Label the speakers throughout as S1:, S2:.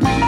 S1: Take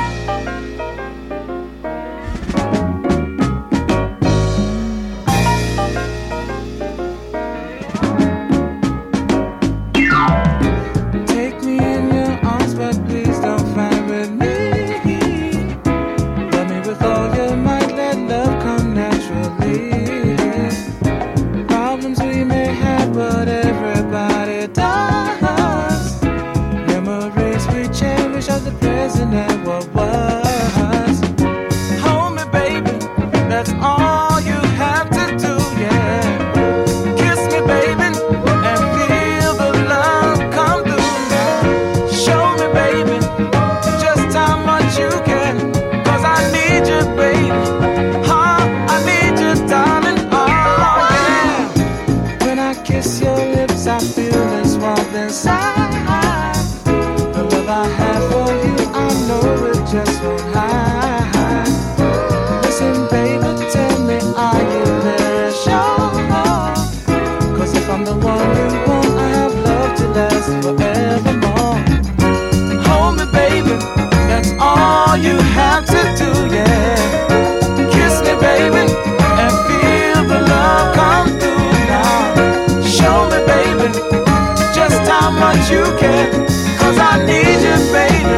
S1: you care. Cause I need you, baby.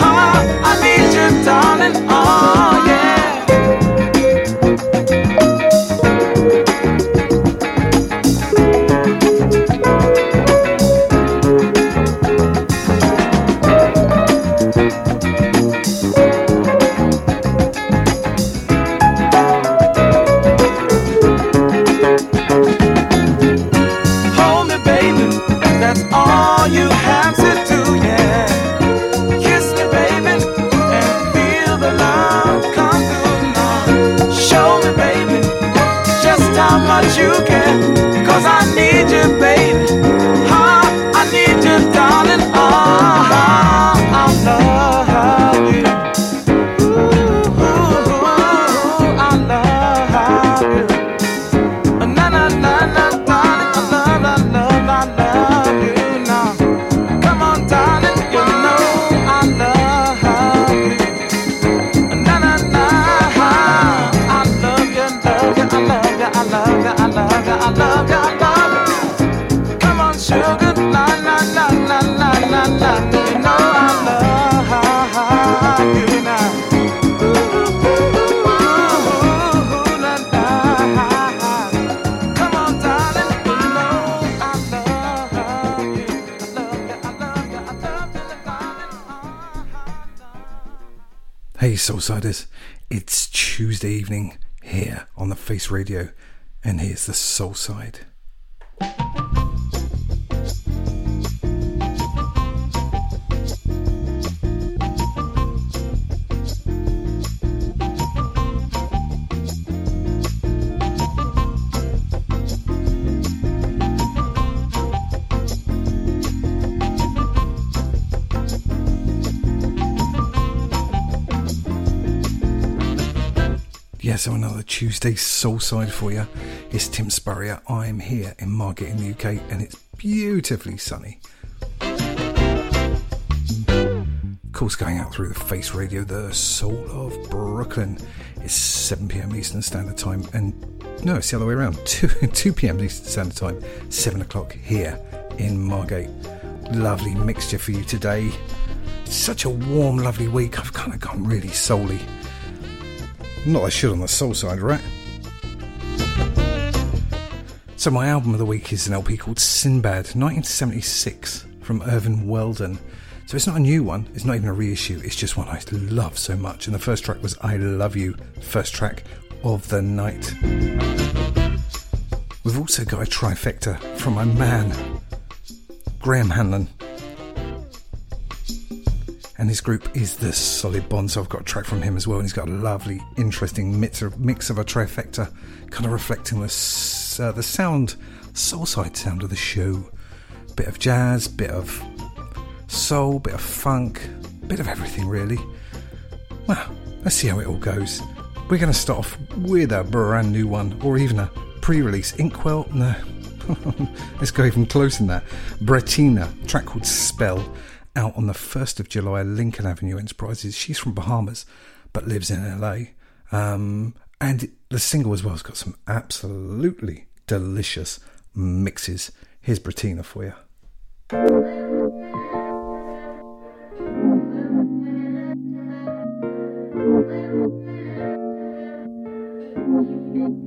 S1: I need you, darling. Oh, yeah. All you have to
S2: Soulsiders. It's Tuesday evening here on the Face Radio, and here's the Soul Side. Another Tuesday soul side for you. It's Tim Spurrier. I'm here in Margate in the UK and it's beautifully sunny. Of course, going out through the face radio, the soul of Brooklyn. It's 7 pm Eastern Standard Time and no, it's the other way around 2, 2 pm Eastern Standard Time, 7 o'clock here in Margate. Lovely mixture for you today. Such a warm, lovely week. I've kind of gone really souly. Not I should on the soul side, right? So my album of the week is an LP called Sinbad, 1976, from Irvin Weldon. So it's not a new one, it's not even a reissue, it's just one I love so much. And the first track was I Love You, first track of the night. We've also got a trifecta from my man, Graham Hanlon. And his group is the Solid Bond, so I've got a track from him as well. And he's got a lovely, interesting mix of, mix of a trifecta, kind of reflecting the, uh, the sound, soul side sound of the show. Bit of jazz, bit of soul, bit of funk, bit of everything really. Well, let's see how it all goes. We're going to start off with a brand new one, or even a pre-release. Inkwell, no. Let's go even closer than that. Bretina, track called Spell, out on the 1st of July, Lincoln Avenue Enterprises. She's from Bahamas, but lives in LA. Um, and the single as well has got some absolutely delicious mixes. Here's Bretina for you.
S3: Sitting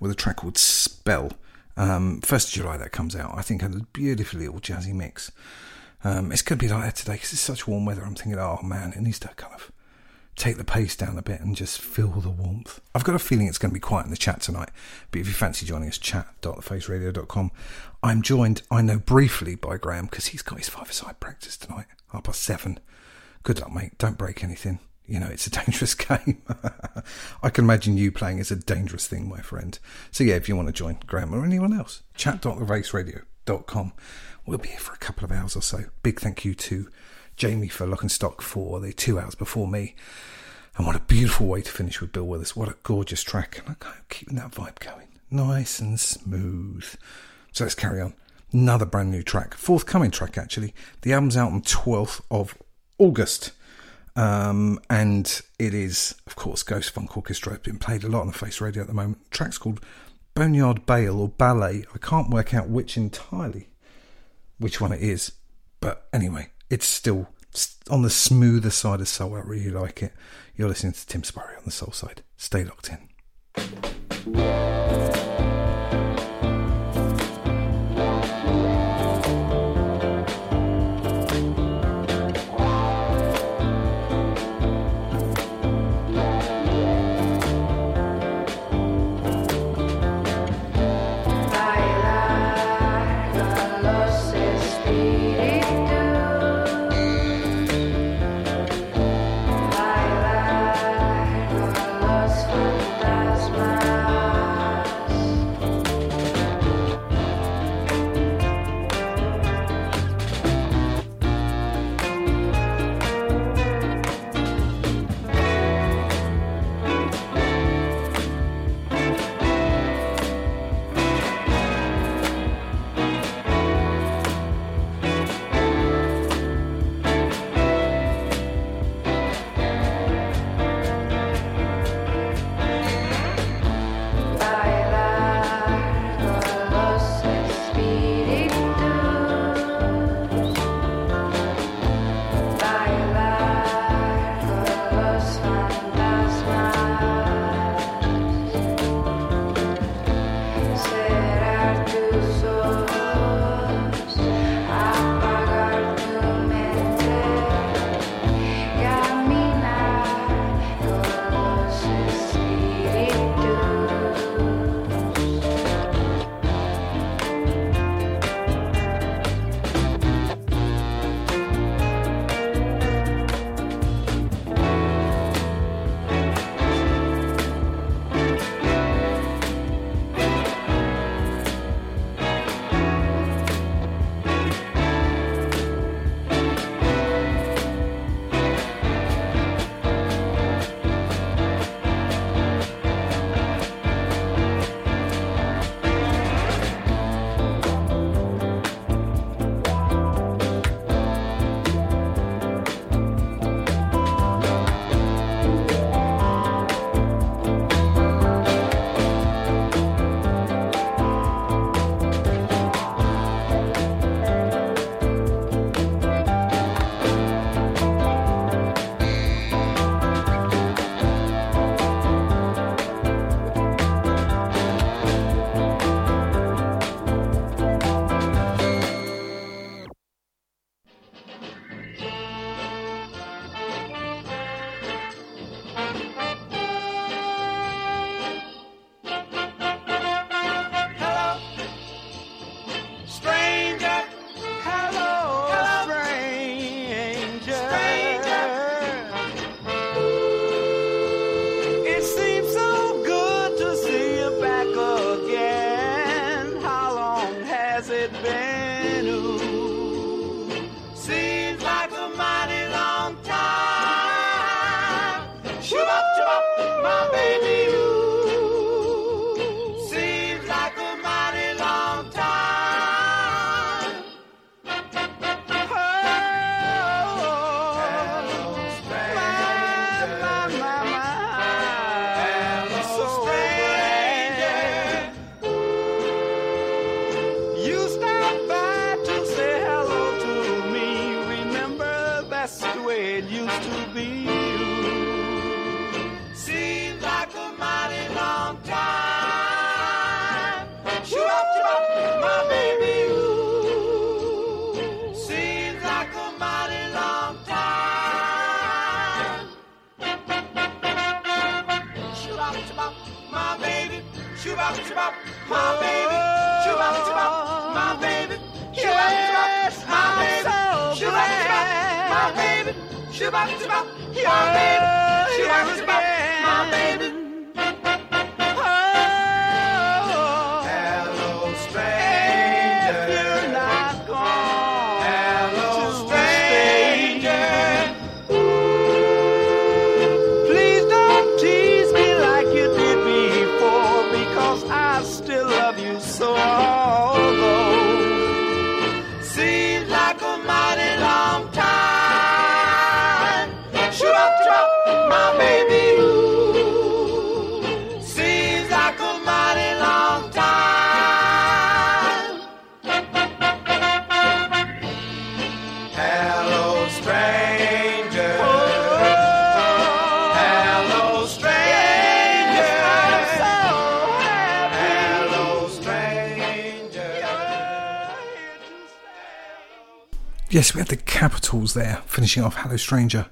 S3: with a
S2: track called Spell. Um, 1st of July that comes out. I think a beautiful little jazzy mix. Um, it's going to be like that today because it's such warm weather. I'm thinking, oh man, it needs to kind of take the pace down a bit and just feel the warmth. I've got a feeling it's going to be quiet in the chat tonight, but if you fancy joining us, chat.thefaceradio.com. I'm joined, I know briefly, by Graham because he's got his five-a-side practice tonight, half past seven. Good luck, mate. Don't break anything. You know, it's a dangerous game. I can imagine you playing is a dangerous thing, my friend. So, yeah, if you want to join Graham or anyone else, chat.thefaceradio.com. We'll be here for a couple of hours or so. Big thank you to Jamie for Lock and Stock for the two hours before me. And what a beautiful way to finish with Bill Withers. What a gorgeous track. And I'm keeping that vibe going. Nice and smooth. So let's carry on. Another brand new track. Forthcoming track, actually. The album's out on 12th of August. Um, and it is, of course, Ghost Funk Orchestra. Been played a lot on the Face Radio at the moment. The track's called Boneyard Bale or Ballet. I can't work out which entirely, which one it is. But anyway, it's still on the smoother side of soul. I really like it. You're listening to Tim Spurrier on the soul side. Stay locked in. There, finishing off Hello Stranger.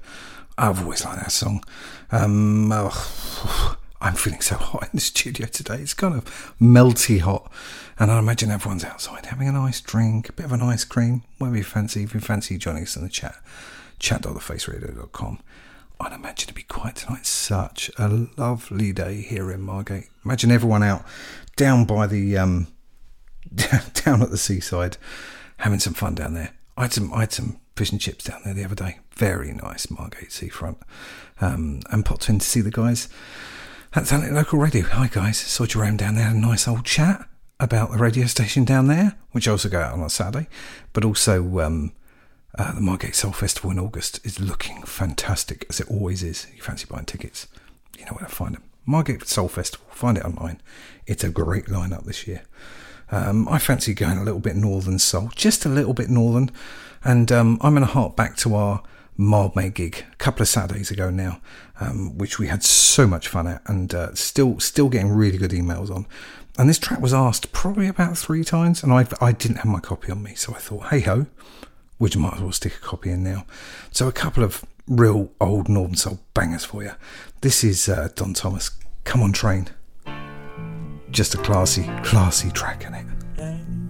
S2: I've always liked that song. Um, oh, I'm feeling so hot in the studio today. It's kind of melty hot. And I imagine everyone's outside having a nice drink, a bit of an ice cream, whatever you fancy. If you fancy joining us in the chat, chat.thefaceradio.com. I'd imagine it'd be quiet tonight. Such a lovely day here in Margate. Imagine everyone out down by the um, down at the seaside, having some fun down there. I had some, I had some fish and chips down there the other day. Very nice, Margate seafront. Um, and popped in to see the guys at Atlantic Local Radio. Hi guys, saw Jerome down there. Had a nice old chat about the radio station down there, which I also go out on on Saturday. But also um, uh, the Margate Soul Festival in August is looking fantastic, as it always is. You fancy buying tickets, you know where to find them. Margate Soul Festival, find it online. It's a great lineup this year. Um, I fancy going a little bit northern soul, just a little bit northern. And um, I'm going to hark back to our Mildmay gig a couple of Saturdays ago now, um, which we had so much fun at, and uh, still still getting really good emails on. And this track was asked probably about three times, and I I didn't have my copy on me, so I thought, hey ho, we might as well stick a copy in now. So a couple of real old Northern Soul bangers for you. This is uh, Don Thomas, Come On Train. Just a classy, classy track in it.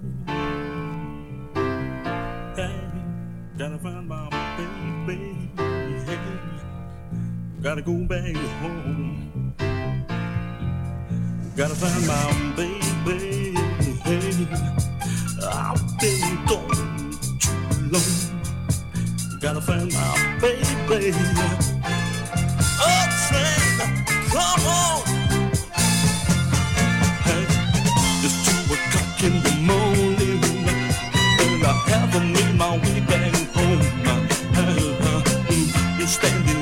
S4: Gotta go back home. Gotta find my baby. Hey, I've been gone too long. Gotta find my baby. Oh, train, come on. Hey, it's two o'clock in the morning, and I haven't made my way back home. Uh, uh, mm, standing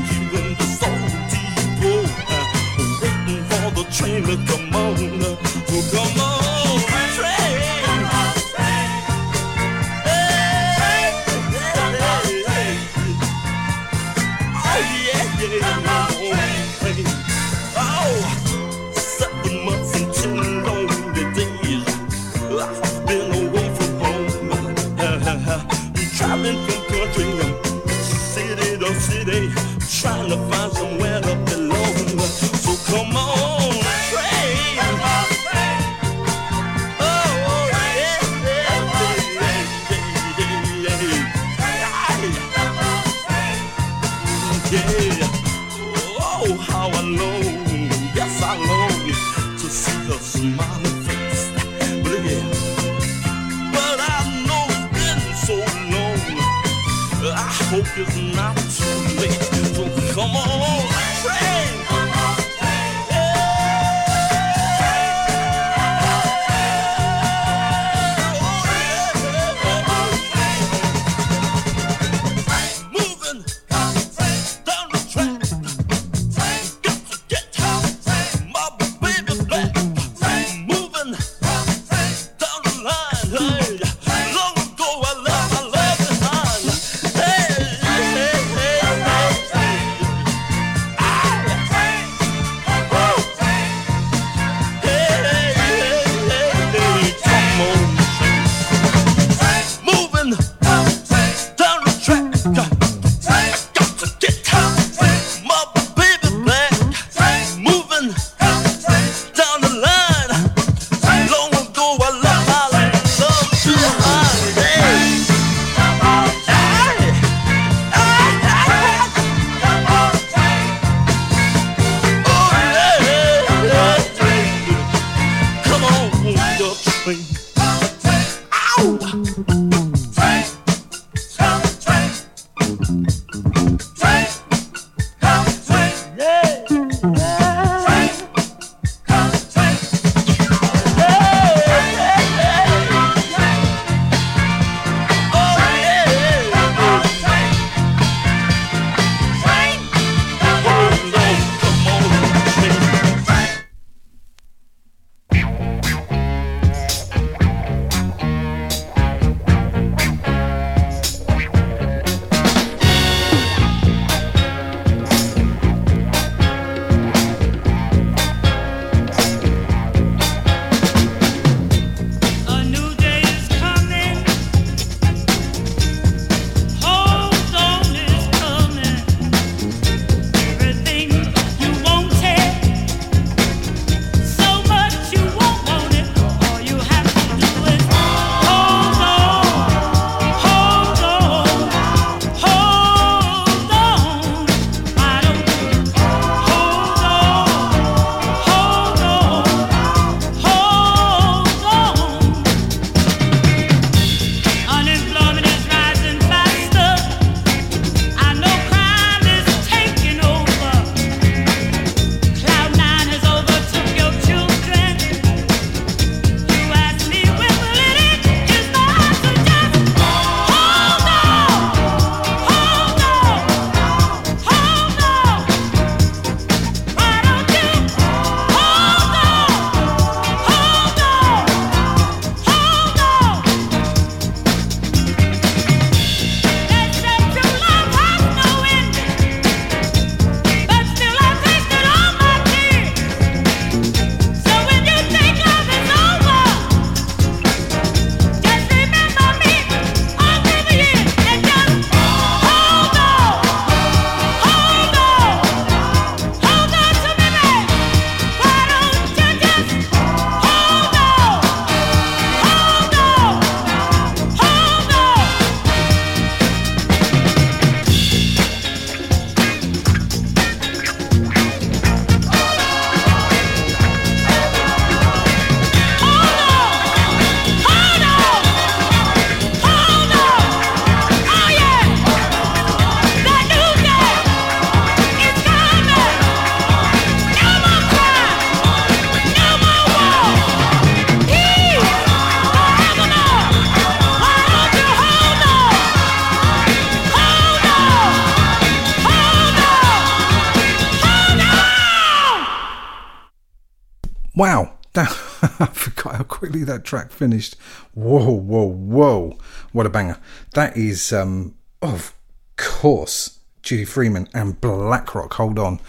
S2: that track finished, whoa, whoa, whoa, what a banger. That is, um, of course, Judy Freeman and Blackrock. Hold on.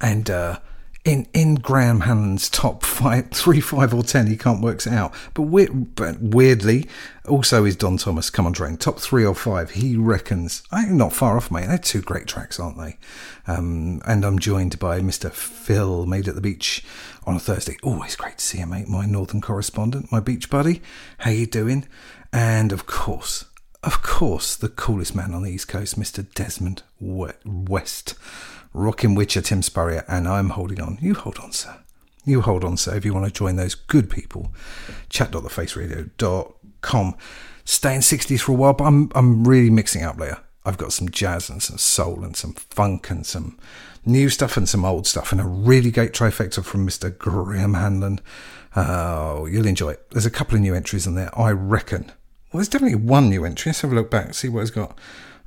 S2: And uh, in in Graham Hanlon's top five, three, five, or ten. He can't work it out. But, we, but weirdly, also is Don Thomas. Come on, train top three or five. He reckons. I'm not far off, mate. They're two great tracks, aren't they? Um, and I'm joined by Mr. Phil, made at the beach on a Thursday. Always great to see you, mate. My northern correspondent, my beach buddy. How you doing? And of course, of course, the coolest man on the East Coast, Mr. Desmond West. Rocking Witcher Tim Spurrier, and I'm holding on. You hold on, sir. You hold on, sir, if you want to join those good people. Chat.thefaceradio.com. Stay in 60s for a while, but I'm, I'm really mixing up later. I've got some jazz and some soul and some funk and some new stuff and some old stuff and a really great trifecta from Mr. Graham Hanlon. Oh, you'll enjoy it. There's a couple of new entries in there, I reckon. Well, there's definitely one new entry. Let's have a look back, see what it's got.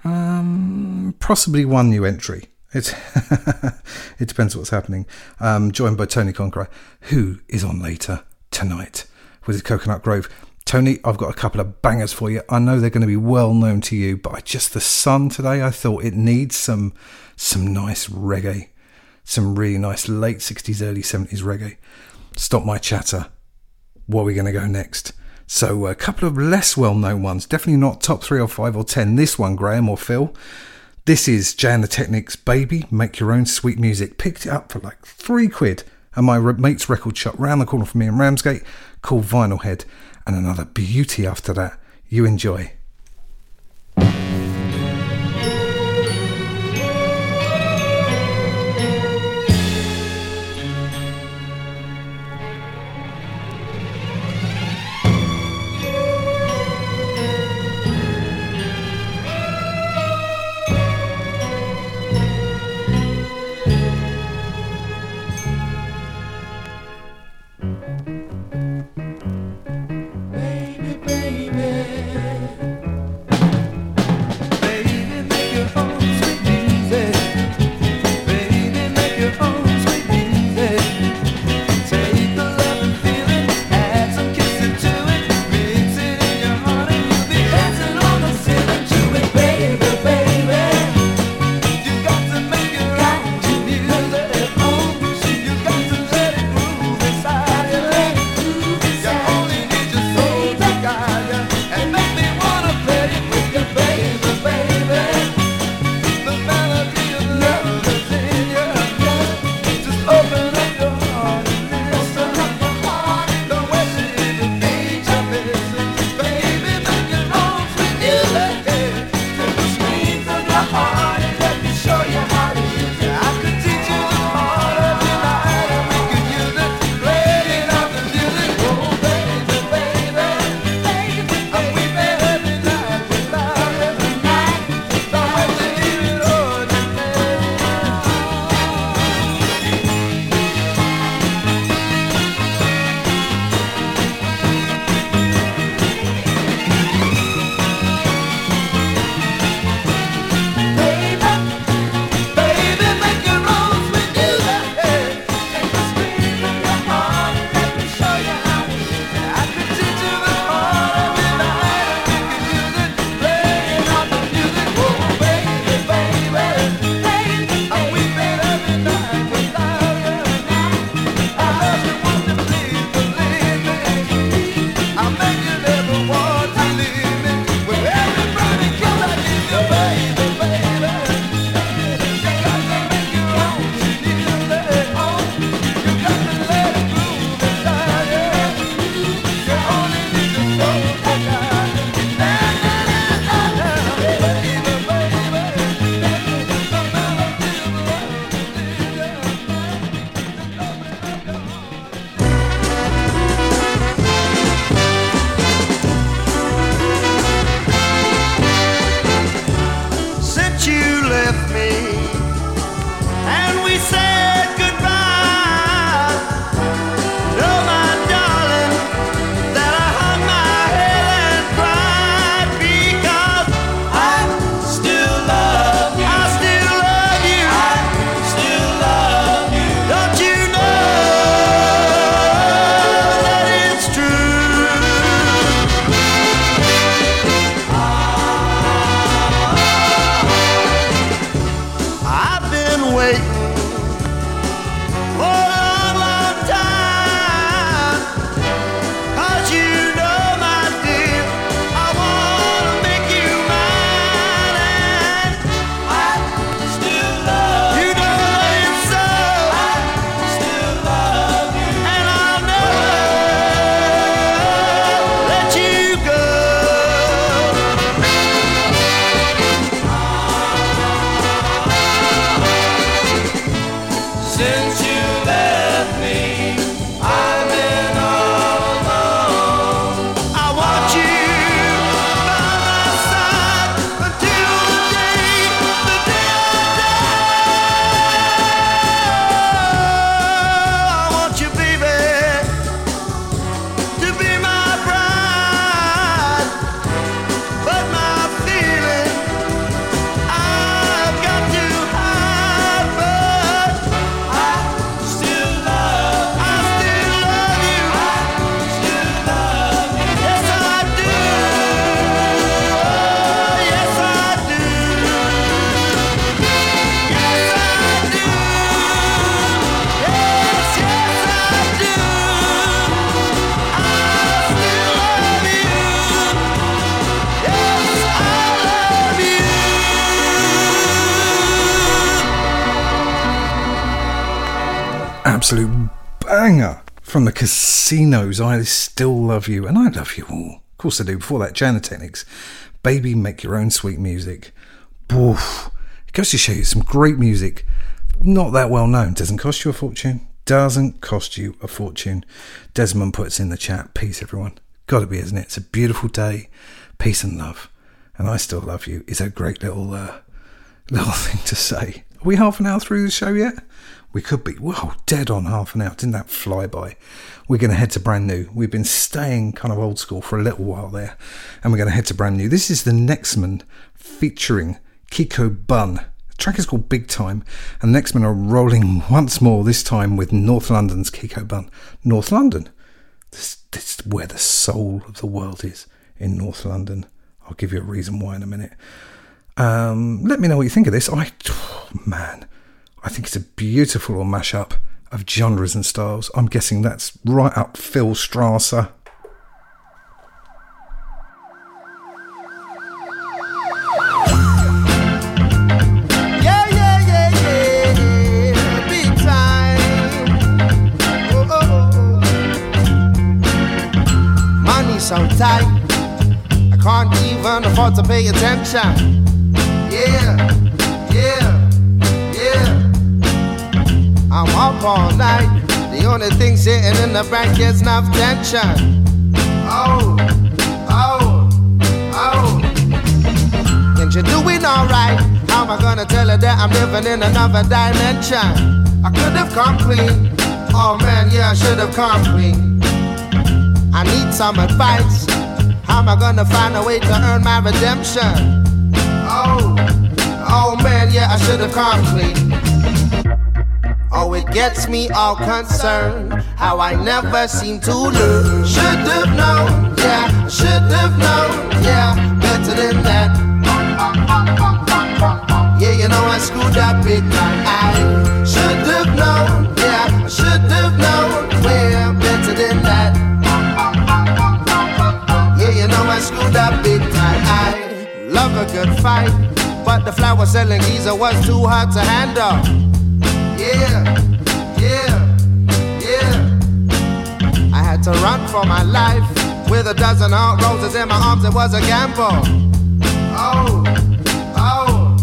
S2: Um, possibly one new entry. It's it depends what's happening. Um, joined by Tony Conqueror, who is on later tonight with his Coconut Grove. Tony, I've got a couple of bangers for you. I know they're going to be well known to you, but I just the sun today. I thought it needs some some nice reggae, some really nice late '60s, early '70s reggae. Stop my chatter. What are we going to go next? So a couple of less well known ones, definitely not top three or five or ten. This one, Graham or Phil. This is Jan the Techniques, baby. Make your own sweet music. Picked it up for like three quid at my mate's record shop round the corner from me in Ramsgate called Vinyl Head. And another beauty after that. You enjoy. Absolute banger from the casinos. I still love you, and I love you all. Of course, I do. Before that, Jana Techniques, baby, make your own sweet music. Oof. It goes to show you some great music, not that well known. Doesn't cost you a fortune. Doesn't cost you a fortune. Desmond puts in the chat. Peace, everyone. Got to be, isn't it? It's a beautiful day. Peace and love. And I still love you. Is a great little uh, little thing to say. Are we half an hour through the show yet? We could be. Whoa, dead on half an hour. Didn't that fly by? We're going to head to brand new. We've been staying kind of old school for a little while there, and we're going to head to brand new. This is the Next Men featuring Kiko Bun. The track is called Big Time, and Next Men are rolling once more, this time with North London's Kiko Bun. North London. This, this is where the soul of the world is, in North London. I'll give you a reason why in a minute. Um, let me know what you think of this. I, oh, man, I think it's a beautiful little mashup of genres and styles. I'm guessing that's right up Phil Strasser.
S5: Yeah, yeah, yeah, yeah, yeah. Big time. Oh, oh, oh. So tight, I can't even afford to pay attention. Yeah, I'm up all night. The only thing sitting in the bank is enough tension. Oh, oh, oh. And you're doing alright. How am I gonna tell her that I'm living in another dimension? I could have come clean. Oh man, yeah, I should have come clean. I need some advice. How am I gonna find a way to earn my redemption? Oh, oh man, yeah, I should have come clean. Oh, it gets me all concerned how I never seem to learn. Should have known, yeah, should have known, yeah, better than that. Yeah, you know I screwed up big time. I should have known, yeah, I should have known, well, better than that. Yeah, you know I screwed up big time. I love a good fight, but the flower selling geezer was too hard to handle. To run for my life with a dozen hot roses in my arms. It was a gamble. Oh, oh,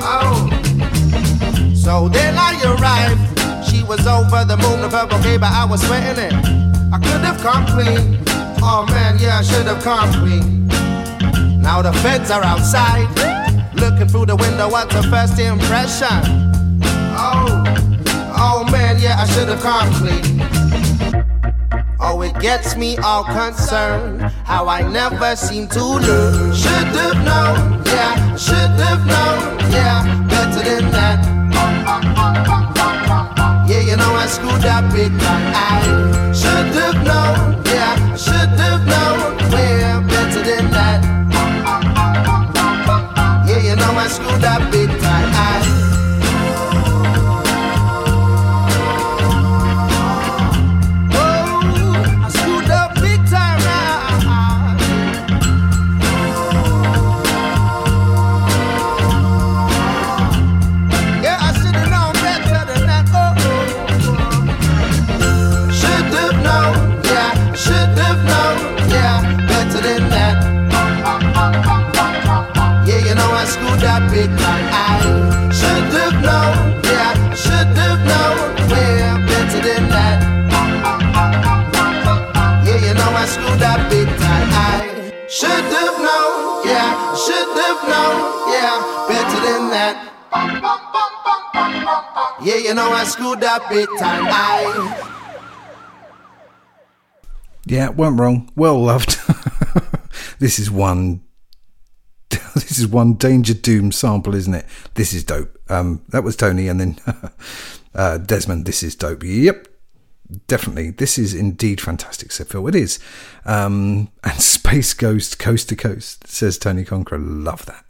S5: oh. So then I arrived. She was over the moon, the purple gay, but I was sweating it. I could have come clean. Oh man, yeah, I should have come clean. Now the feds are outside, looking through the window. What's the first impression? Oh, man, yeah, I should have come clean. Oh, it gets me all concerned how I never seem to learn. Should have known, yeah, should have known, yeah, better than that. Yeah, you know I screwed up big time. Should have known, yeah, should have Yeah,
S2: weren't wrong. Well loved. this is one. This is one Danger Doom sample, isn't it? This is dope. Um, that was Tony, and then uh, Desmond. This is dope. Yep, definitely. This is indeed fantastic. Said Phil. It is. Um, and Space Ghost Coast to Coast says Tony Conqueror. Love that.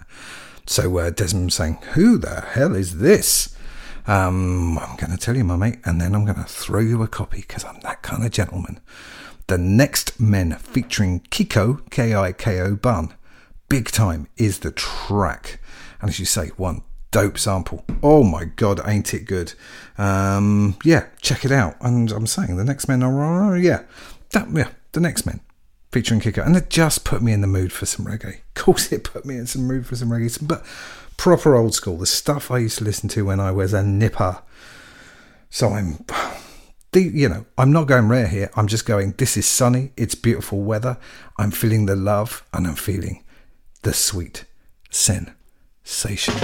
S2: So uh, Desmond saying, "Who the hell is this?" Um, I'm going to tell you, my mate, and then I'm going to throw you a copy because I'm that kind of gentleman. The Next Men featuring Kiko, K I K O Bun. Big Time is the track. And as you say, one dope sample. Oh my god, ain't it good? Um, yeah, check it out. And I'm saying the next men are yeah, that yeah, the next men featuring Kicker, and it just put me in the mood for some reggae. Of course, it put me in some mood for some reggae, but proper old school, the stuff I used to listen to when I was a nipper. So I'm, you know, I'm not going rare here. I'm just going. This is sunny. It's beautiful weather. I'm feeling the love, and I'm feeling the sweet sensation.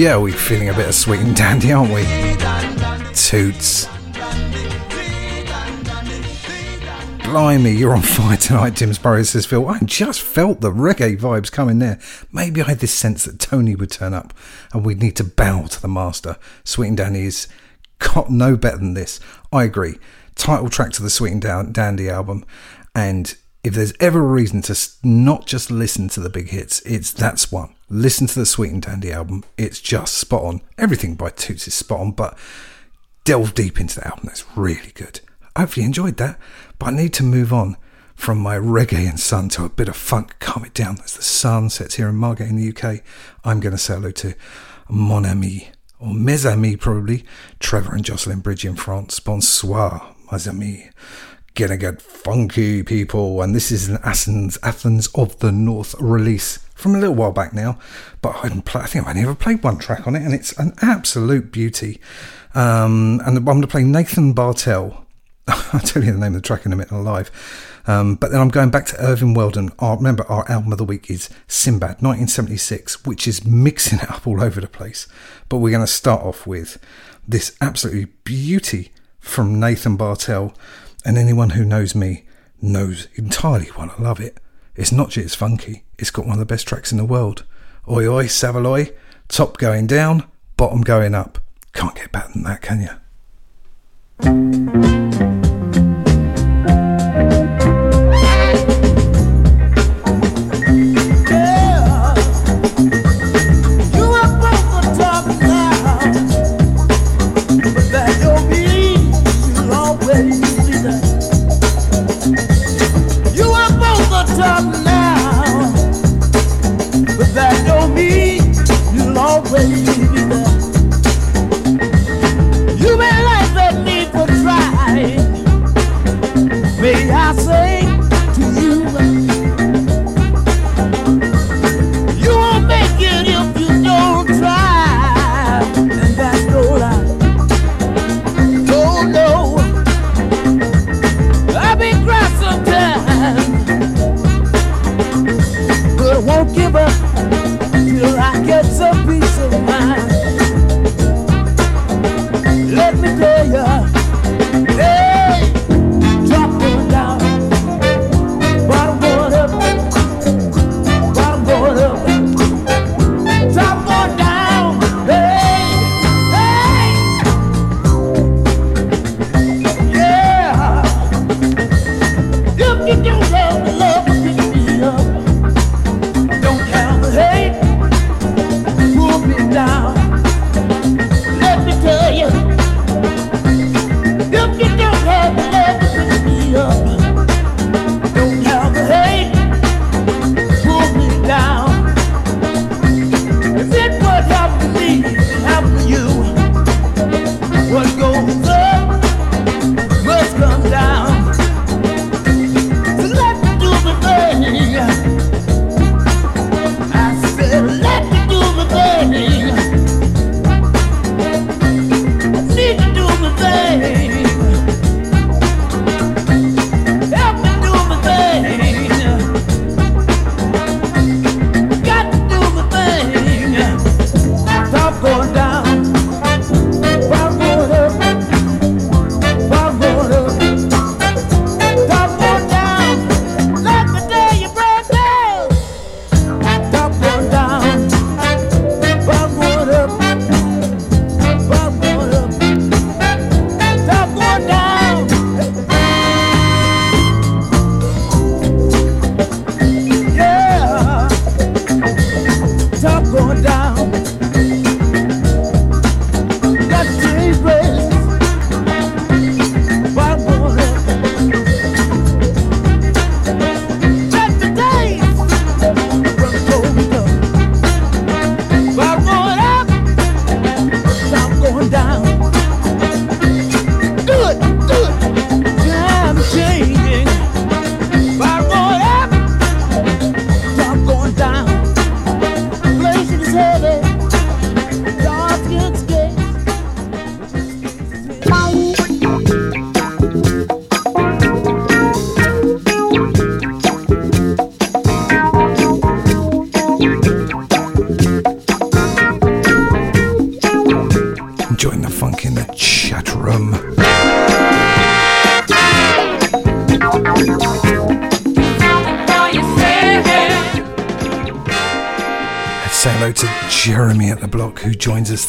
S2: Yeah, we're feeling a bit of sweet and dandy, aren't we? Toots. Blimey, you're on fire tonight, Dimsbury says Phil. I just felt the reggae vibes coming there. Maybe I had this sense that Tony would turn up and we'd need to bow to the master. Sweet and Dandy is got no better than this. I agree. Title track to the Sweet and Dandy album. And if there's ever a reason to not just listen to the big hits, it's that's one. Listen to the Sweet and Dandy album. It's just spot on. Everything by Toots is spot on, but delve deep into the album. That's really good. Hopefully you enjoyed that. But I need to move on from my reggae and sun to a bit of funk. Calm it down. As the sun sets here in Margate in the UK, I'm going to say hello to Mon Ami, or Mes Amis probably, Trevor and Jocelyn Bridge in France. Bonsoir, mes amis. Gonna get funky, people. And this is an Athens, Athens of the North release from a little while back now. But I, play, I think I've only ever played one track on it, and it's an absolute beauty. Um, and I'm going to play Nathan Bartel. I'll tell you the name of the track in a minute, live. Um, but then I'm going back to Irvin Weldon. Our, remember, our album of the week is Sinbad 1976, which is mixing it up all over the place. But we're going to start off with this absolutely beauty from Nathan Bartel. And anyone who knows me knows entirely why I love it. It's not just funky, it's got one of the best tracks in the world. Oi oi, Savaloy, top going down, bottom going up. Can't get better than that, can you?
S4: You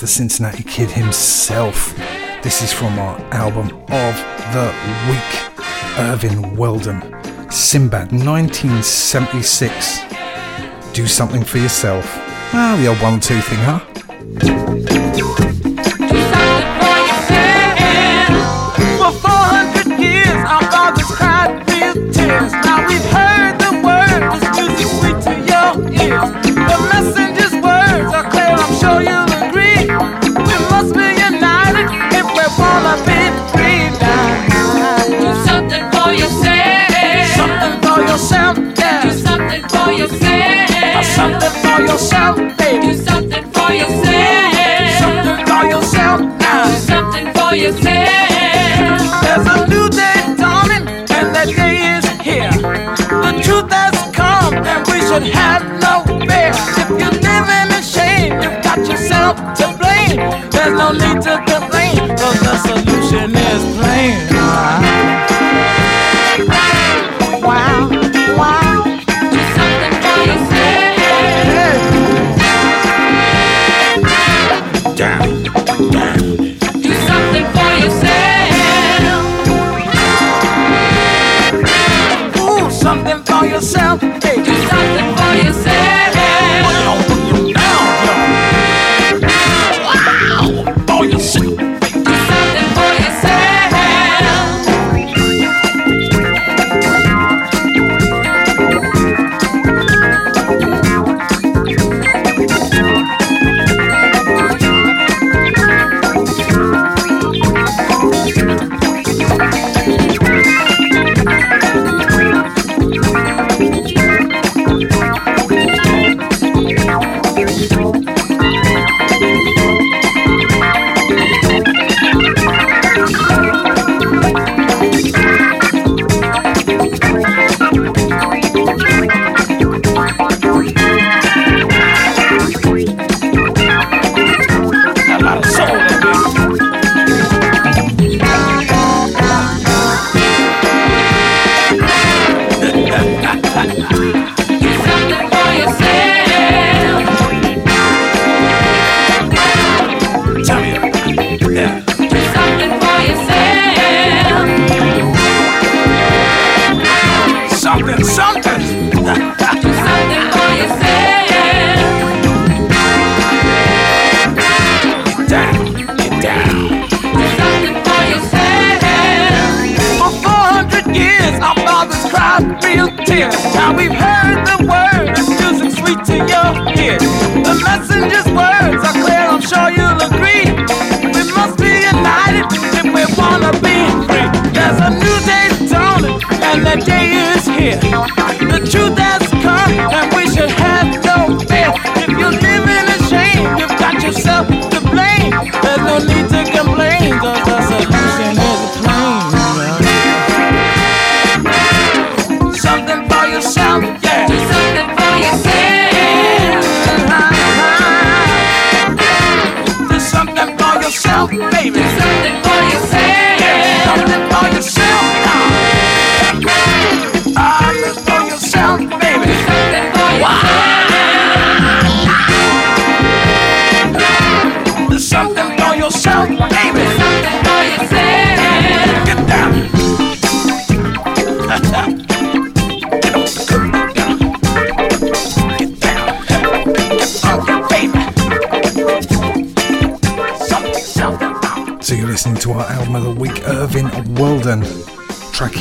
S4: the
S1: Cincinnati Kid himself. This is from our album of the week, Irvin Weldon, Sinbad, 1976. Do something for yourself. Well, the old one-two thing, huh?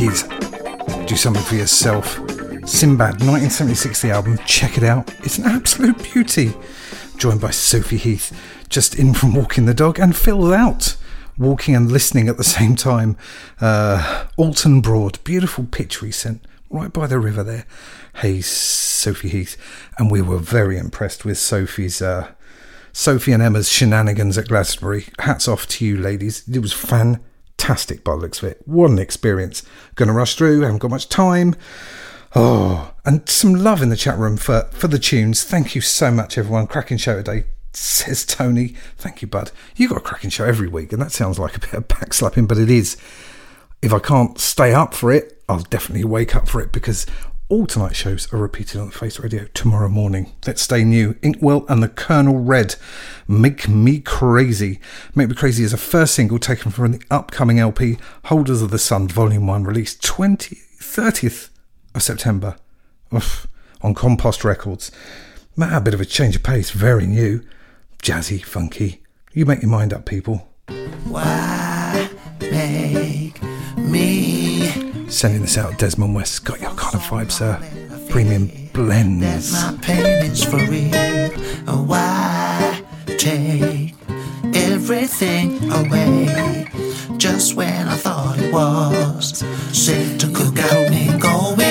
S1: Track Do Something For Yourself. Sinbad, 1976, the album. Check it out. It's an absolute beauty. Joined by Sophie Heath, just in from walking the dog, and Phil out, walking and listening at the same time. Uh, Alton Broad, beautiful picture he sent right by the river there. Hey, Sophie Heath. And we were very impressed with Sophie's. Uh, Sophie and Emma's shenanigans at Glastonbury. Hats off to you, ladies. It was fantastic by the looks of it. What an experience. Gonna rush through, haven't got much time. Oh, and some love in the chat room for, for the tunes. Thank you so much, everyone. Cracking show today.
S2: says Tony. Thank you, bud. You got a cracking show every week, and that sounds like a bit of backslapping, but it is. If I can't stay up for it, I'll definitely wake up for it because all tonight's shows are repeated on Face Radio tomorrow morning. Let's stay new. Inkswel and the Colonel Red. Make Me Crazy. Make Me Crazy is a first single taken from the upcoming LP Holders of the Sun Volume 1 released 20, 30th of September Oof, on Compost Records. Man, a bit of a change of pace, very new. Jazzy, funky. You make your mind up, people.
S6: Why make me
S2: Sending this out, Desmond West. Got your kind of vibe, sir. Premium blends.
S6: my pain is for real? Oh, Why take everything away? Just when I thought it was safe to cook out me going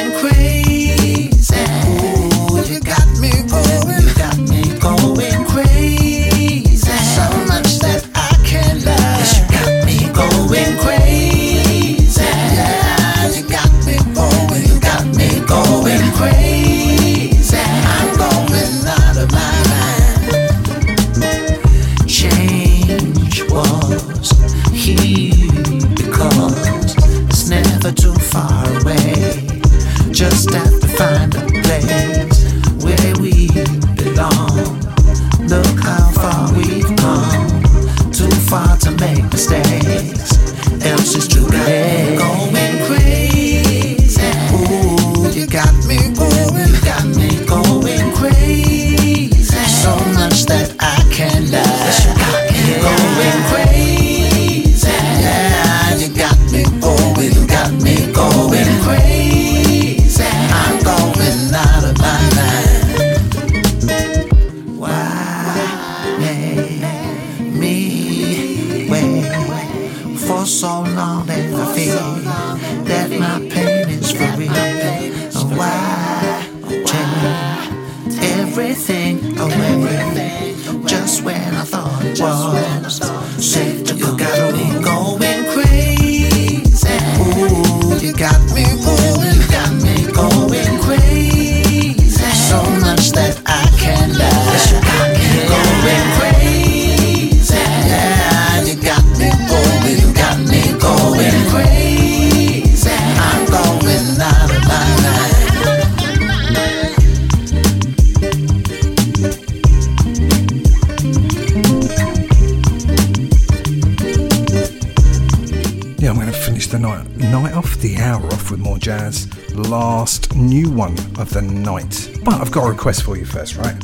S2: I've got a request for you first, right?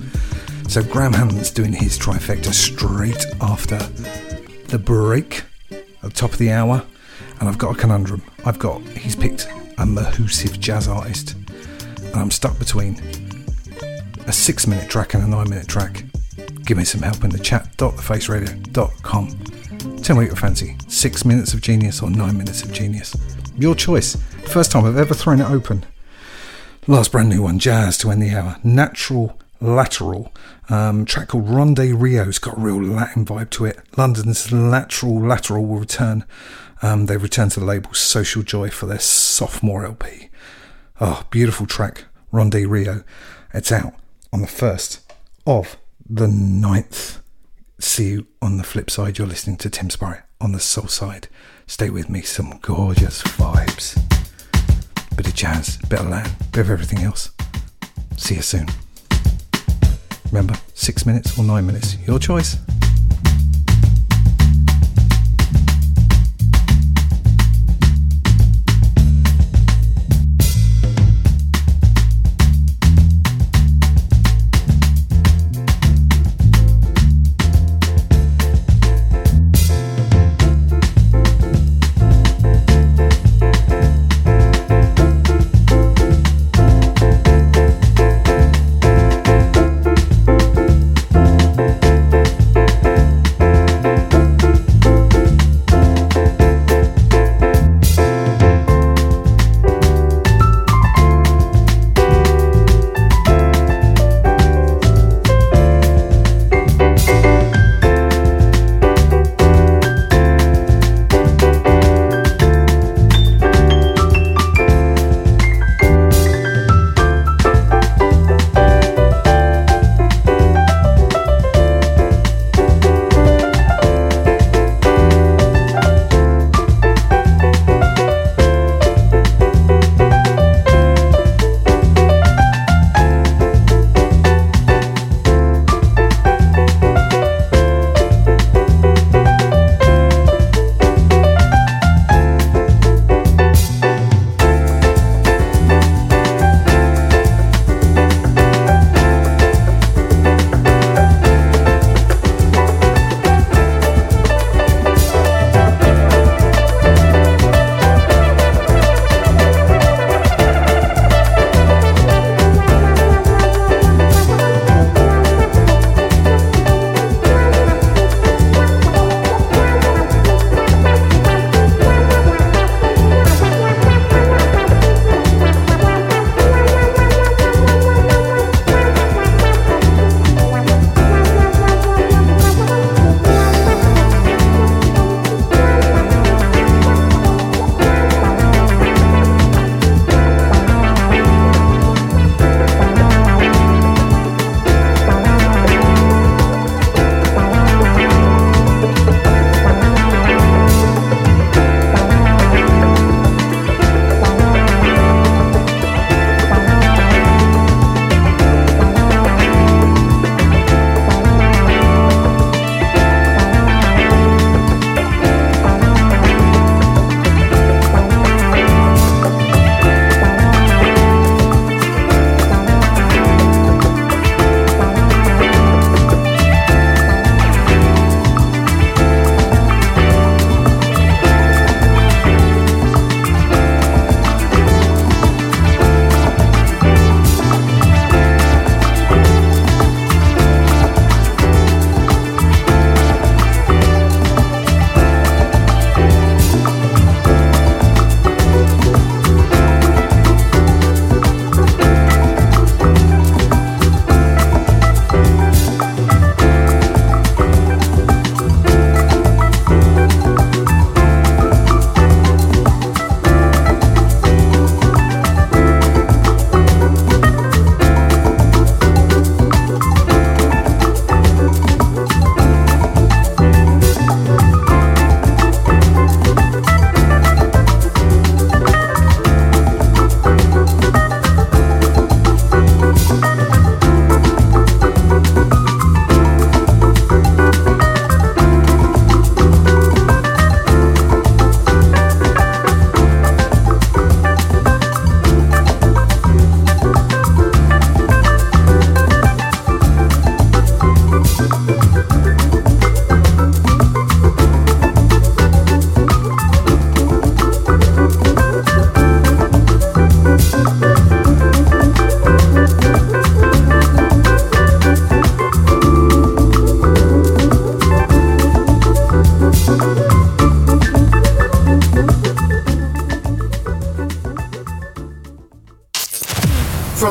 S2: So Graham Hanlon's doing his trifecta straight after the break at the top of the hour, and I've got a conundrum. I've got he's picked a mahoosive jazz artist, and I'm stuck between a six minute track and a nine minute track. Give me some help in the chat. thefaceradio.com. Tell me what you fancy. Six minutes of genius or nine minutes of genius. Your choice. First time I've ever thrown it open. Last brand new one, jazz to end the hour. Natural Lateral. Um, track called Ronde Rio. It's got a real Latin vibe to it. London's Lateral Lateral will return. Um, they've returned to the label Social Joy for their sophomore LP. Oh, beautiful track, Ronde Rio. It's out on the 1st of the 9th. See you on the flip side. You're listening to Tim Spurrier on the Soulside. Stay with me, some gorgeous vibes. Bit of jazz, bit of Latin, bit of everything else. See you soon. Remember, six minutes or nine minutes, your choice.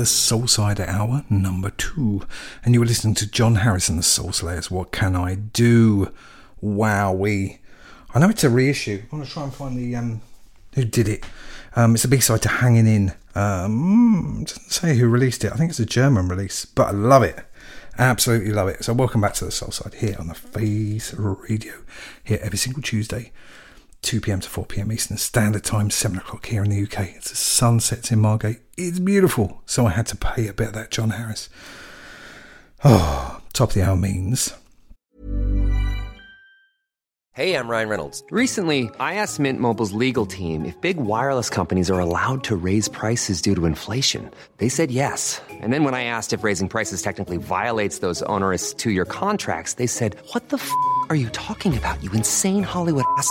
S2: The Soulside Hour number two. And you were listening to John Harrison, the Soul Slayers. What can I do? Wowee. I know it's a reissue. I want to try and find the um who did it. Um, it's a B side to Hanging In. Um, doesn't say who released it. I think it's a German release, but I love it. Absolutely love it. So welcome back to the Soul Side here on the Face Radio. Here every single Tuesday, 2 p.m. to 4 p.m. Eastern Standard Time, 7 o'clock here in the UK. It's the sun sets in Margate. It's beautiful. So I had to pay a bit of that John Harris. Oh, top of the hour means.
S7: Hey, I'm Ryan Reynolds. Recently, I asked Mint Mobile's legal team if big wireless companies are allowed to raise prices due to inflation. They said yes. And then when I asked if raising prices technically violates those onerous two year contracts, they said, What the f are you talking about, you insane Hollywood ass?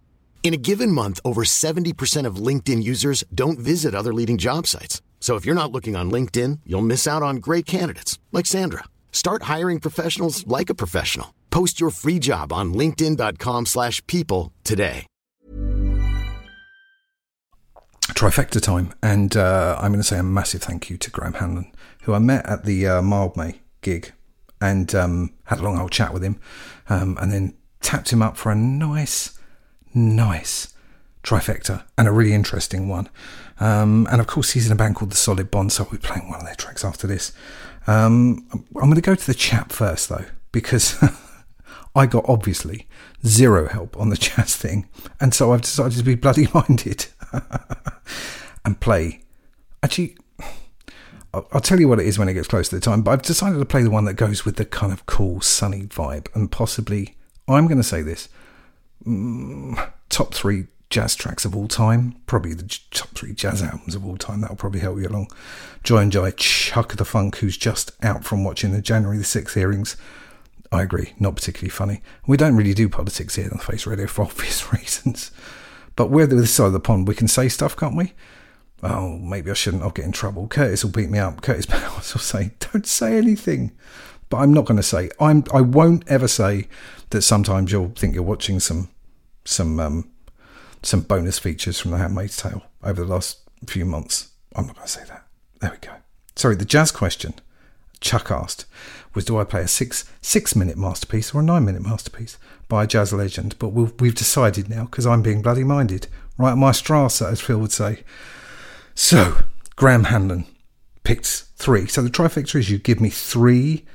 S8: In a given month, over 70% of LinkedIn users don't visit other leading job sites. So if you're not looking on LinkedIn, you'll miss out on great candidates like Sandra. Start hiring professionals like a professional. Post your free job on linkedin.com/people today.
S2: trifecta time, and uh, I'm going to say a massive thank you to Graham Hanlon, who I met at the uh, Mildmay gig, and um, had a long old chat with him, um, and then tapped him up for a nice, nice trifecta and a really interesting one. Um, and of course, he's in a band called The Solid Bond, so I'll be playing one of their tracks after this. Um, I'm going to go to the chat first, though, because I got obviously zero help on the jazz thing, and so I've decided to be bloody minded and play. Actually, I'll tell you what it is when it gets close to the time, but I've decided to play the one that goes with the kind of cool, sunny vibe, and possibly, I'm going to say this, mm, top three jazz tracks of all time, probably the top three jazz albums of all time. That'll probably help you along. Joy and Joy, Chuck of the Funk, who's just out from watching the January the 6th hearings. I agree, not particularly funny. We don't really do politics here on Face Radio for obvious reasons. But we're the other side of the pond. We can say stuff, can't we? Oh, maybe I shouldn't. I'll get in trouble. Curtis will beat me up. Curtis Powers will say, "Don't say anything." But I'm not going to say. I'm. I won't ever say that. Sometimes you'll think you're watching some, some, um, some bonus features from The Handmaid's Tale over the last few months. I'm not going to say that. There we go. Sorry. The jazz question Chuck asked was, "Do I play a six six minute masterpiece or a nine minute masterpiece by a jazz legend?" But we've, we've decided now because I'm being bloody minded. Right, my Strasser, as Phil would say. So, Graham Hanlon picked three. So the trifecta is you give me three,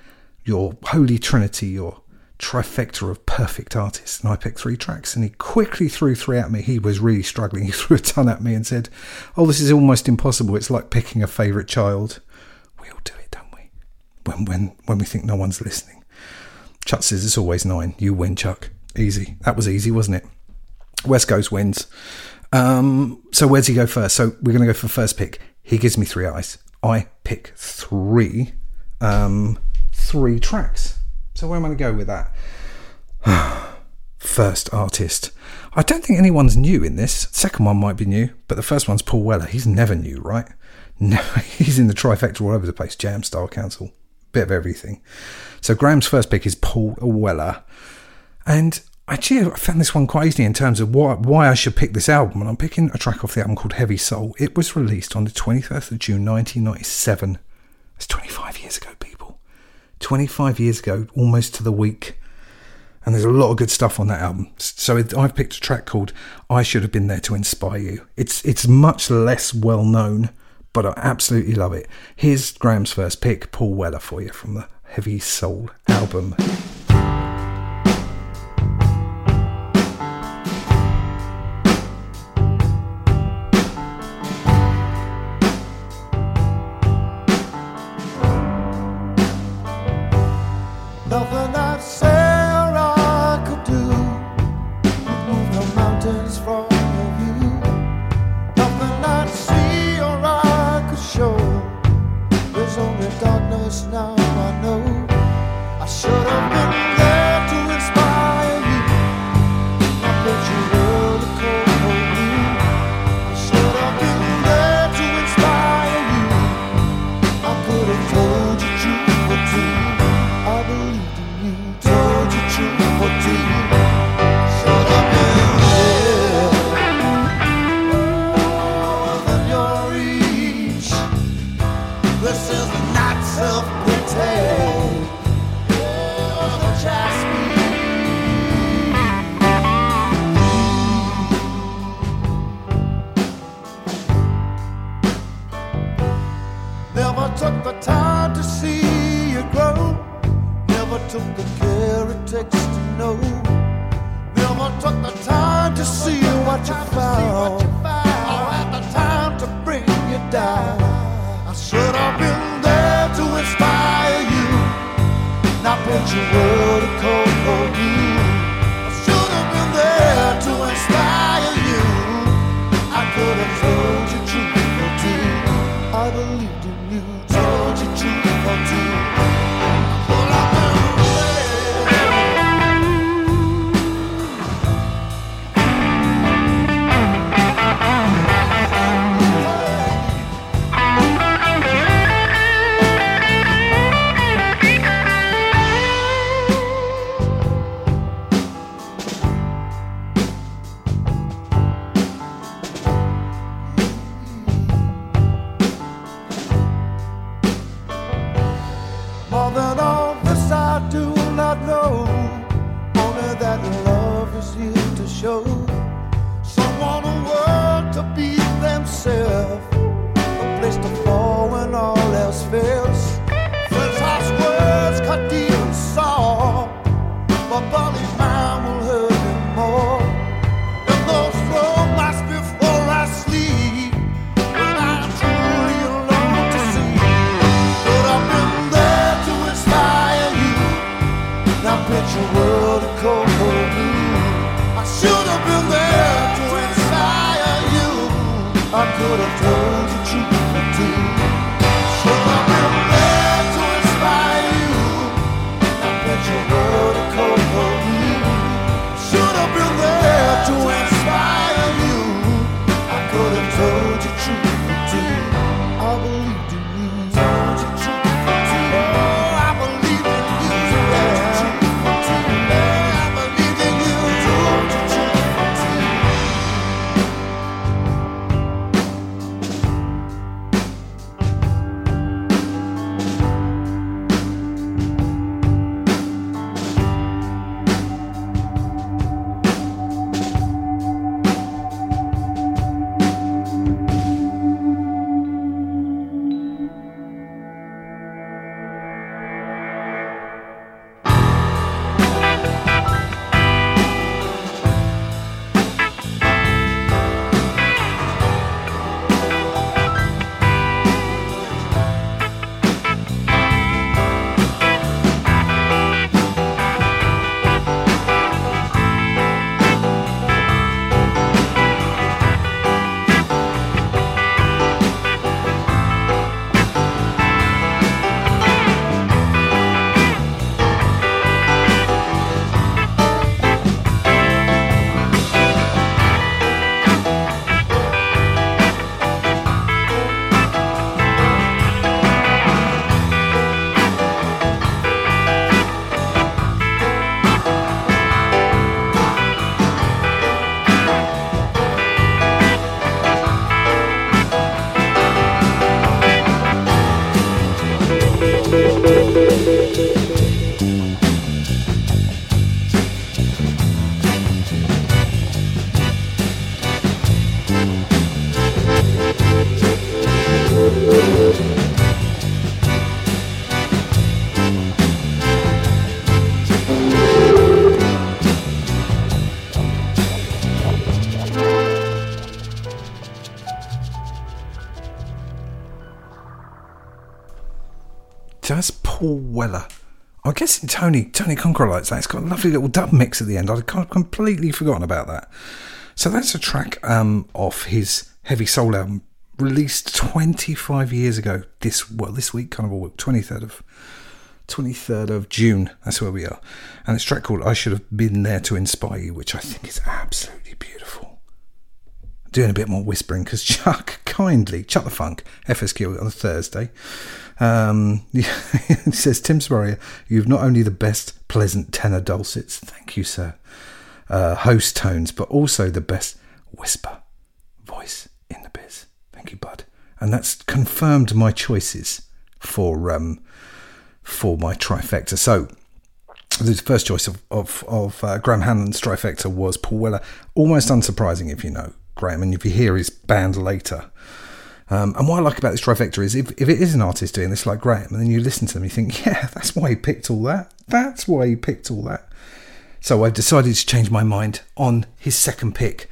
S2: your holy trinity, your trifecta of perfect artists. And I picked three tracks and he quickly threw three at me. He was really struggling. He threw a ton at me and said, Oh, this is almost impossible. It's like picking a favourite child. We all do it, don't we? When, when, when we think no one's listening. Chuck says it's always nine. You win, Chuck. Easy. That was easy, wasn't it? West Coast wins. Um, so where does he go first? So we're going to go for first pick. He gives me three eyes. I pick three, um, three tracks. So where am I going to go with that? first artist. I don't think anyone's new in this. Second one might be new, but the first one's Paul Weller. He's never new, right? No, he's in the trifecta all over the place. Jam Style Council, bit of everything. So Graham's first pick is Paul Weller, and actually I found this one quite easy in terms of why why I should pick this album. And I'm picking a track off the album called Heavy Soul. It was released on the 23rd of June 1997. That's 25 years ago. 25 years ago, almost to the week. And there's a lot of good stuff on that album. So I've picked a track called "I Should Have Been There to Inspire You." It's it's much less well known, but I absolutely love it. Here's Graham's first pick, Paul Weller, for you from the Heavy Soul album. Tony Tony Conqueror likes that. It's got a lovely little dub mix at the end. I'd completely forgotten about that. So that's a track um, off his Heavy Soul album, released 25 years ago. This well, this week, kind of a week, 23rd of 23rd of June. That's where we are, and it's track called "I Should Have Been There to Inspire You," which I think is absolutely beautiful. Doing a bit more whispering because Chuck kindly Chuck the Funk FSQ on Thursday. Um, he says, Tim Spurrier, you've not only the best pleasant tenor dulcets, thank you, sir, uh, host tones, but also the best whisper voice in the biz. Thank you, bud. And that's confirmed my choices for um, for my trifecta. So the first choice of of, of uh, Graham Hanlon's trifecta was Paul Weller. Almost unsurprising if you know Graham, and if you hear his band later. Um, and what I like about this trifecta is if, if it is an artist doing this like Graham, and then you listen to them, you think, yeah, that's why he picked all that. That's why he picked all that. So I've decided to change my mind on his second pick.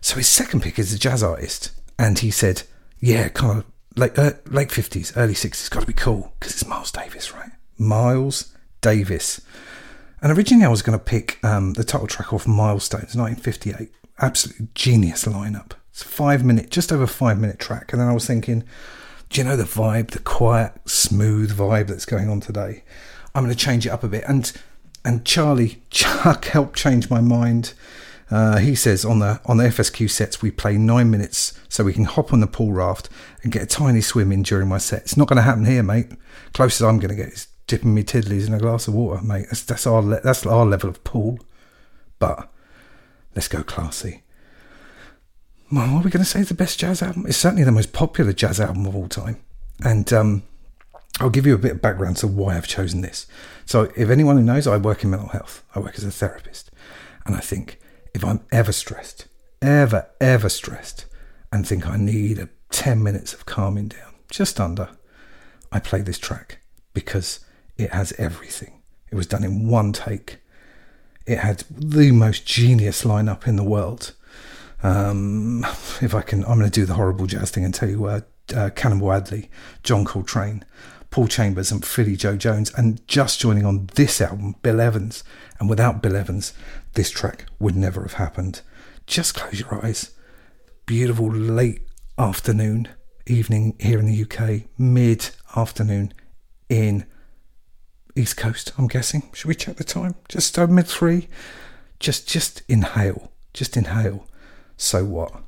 S2: So his second pick is a jazz artist, and he said, yeah, kind of late uh, late fifties, early sixties, got to be cool because it's Miles Davis, right? Miles Davis. And originally I was going to pick um, the title track off Milestones, 1958. Absolute genius lineup. It's five minute, just over five minute track. And then I was thinking, do you know the vibe, the quiet, smooth vibe that's going on today? I'm going to change it up a bit. And and Charlie Chuck helped change my mind. Uh, he says on the on the FSQ sets we play nine minutes so we can hop on the pool raft and get a tiny swim in during my set. It's not going to happen here, mate. Closest I'm going to get is dipping me tiddlies in a glass of water, mate. That's, that's our that's our level of pool. But let's go classy. Well, what are we going to say is the best jazz album? It's certainly the most popular jazz album of all time. And um, I'll give you a bit of background to why I've chosen this. So, if anyone who knows, I work in mental health. I work as a therapist. And I think if I'm ever stressed, ever, ever stressed, and think I need a 10 minutes of calming down, just under, I play this track because it has everything. It was done in one take. It had the most genius lineup in the world. Um, if I can, I'm going to do the horrible jazz thing and tell you uh, uh, Cannonball Adderley, John Coltrane, Paul Chambers, and Philly Joe Jones, and just joining on this album, Bill Evans. And without Bill Evans, this track would never have happened. Just close your eyes. Beautiful late afternoon, evening here in the UK, mid afternoon in East Coast, I'm guessing. Should we check the time? Just over mid three? Just just inhale. Just inhale. So what?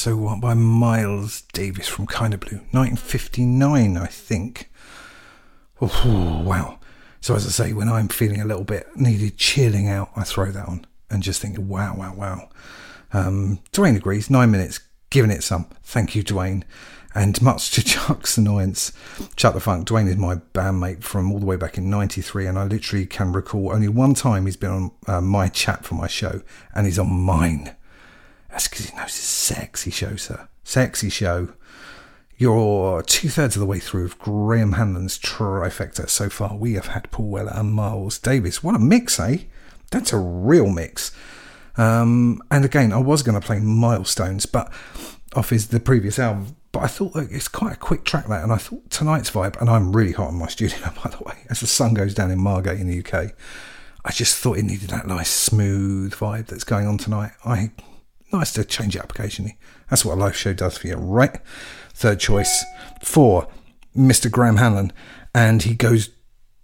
S2: So What by Miles Davis from Kinda Blue. 1959, I think. Oh, wow. So, as I say, when I'm feeling a little bit needed chilling out, I throw that on and just think, wow, wow, wow. Um, Dwayne agrees. Nine minutes, giving it some. Thank you, Dwayne. And much to Chuck's annoyance, Chuck the Funk, Dwayne is my bandmate from all the way back in 93, and I literally can recall only one time he's been on uh, my chat for my show, and he's on mine. That's because he knows it's a sexy show, sir. Sexy show. You're two thirds of the way through of Graham Hanlon's trifecta so far. We have had Paul Weller and Miles Davis. What a mix, eh? That's a real mix. Um, and again, I was going to play Milestones, but off his the previous album. But I thought it's quite a quick track that, and I thought tonight's vibe. And I'm really hot in my studio, by the way, as the sun goes down in Margate in the UK. I just thought it needed that nice smooth vibe that's going on tonight. I nice to change it up occasionally. That's what a live show does for you, right? Third choice for Mr. Graham Hanlon, and he goes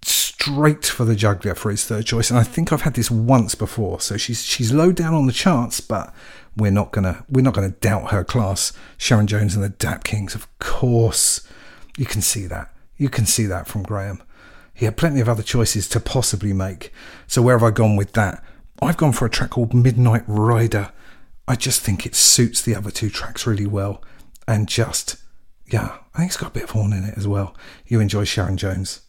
S2: straight for the juggler for his third choice. And I think I've had this once before, so she's she's low down on the charts, but we're not gonna we're not gonna doubt her class. Sharon Jones and the Dap Kings, of course. You can see that. You can see that from Graham. He had plenty of other choices to possibly make. So where have I gone with that? I've gone for a track called Midnight Rider. I just think it suits the other two tracks really well. And just, yeah, I think it's got a bit of horn in it as well. You enjoy Sharon Jones.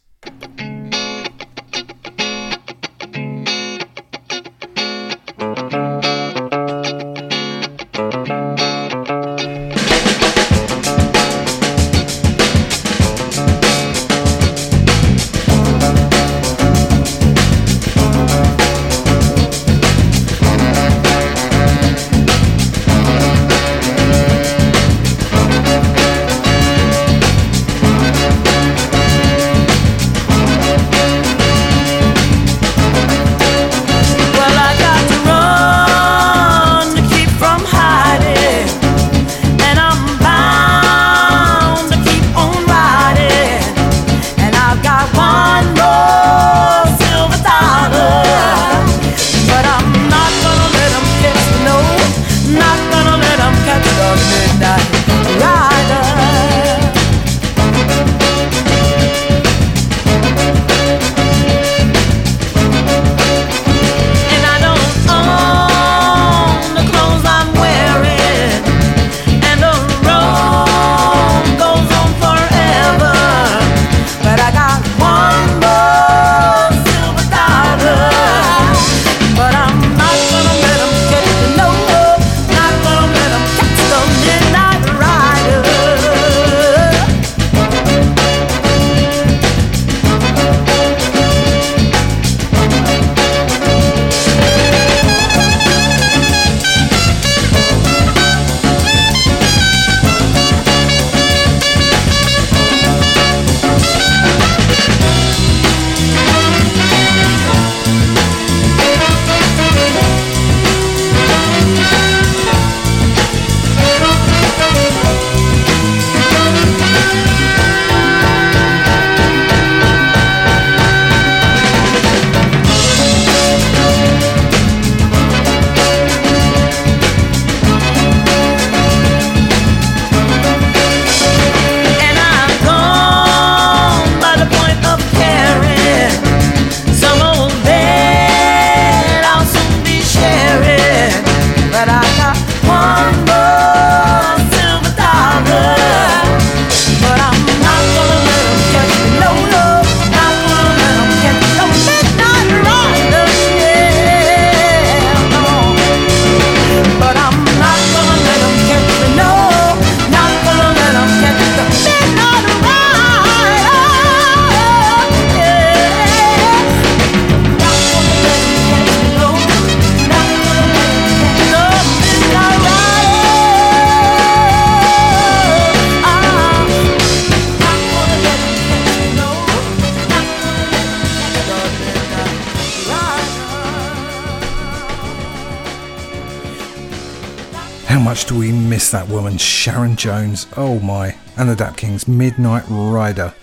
S2: Jones? Oh my. And the Dap Kings, Midnight Rider.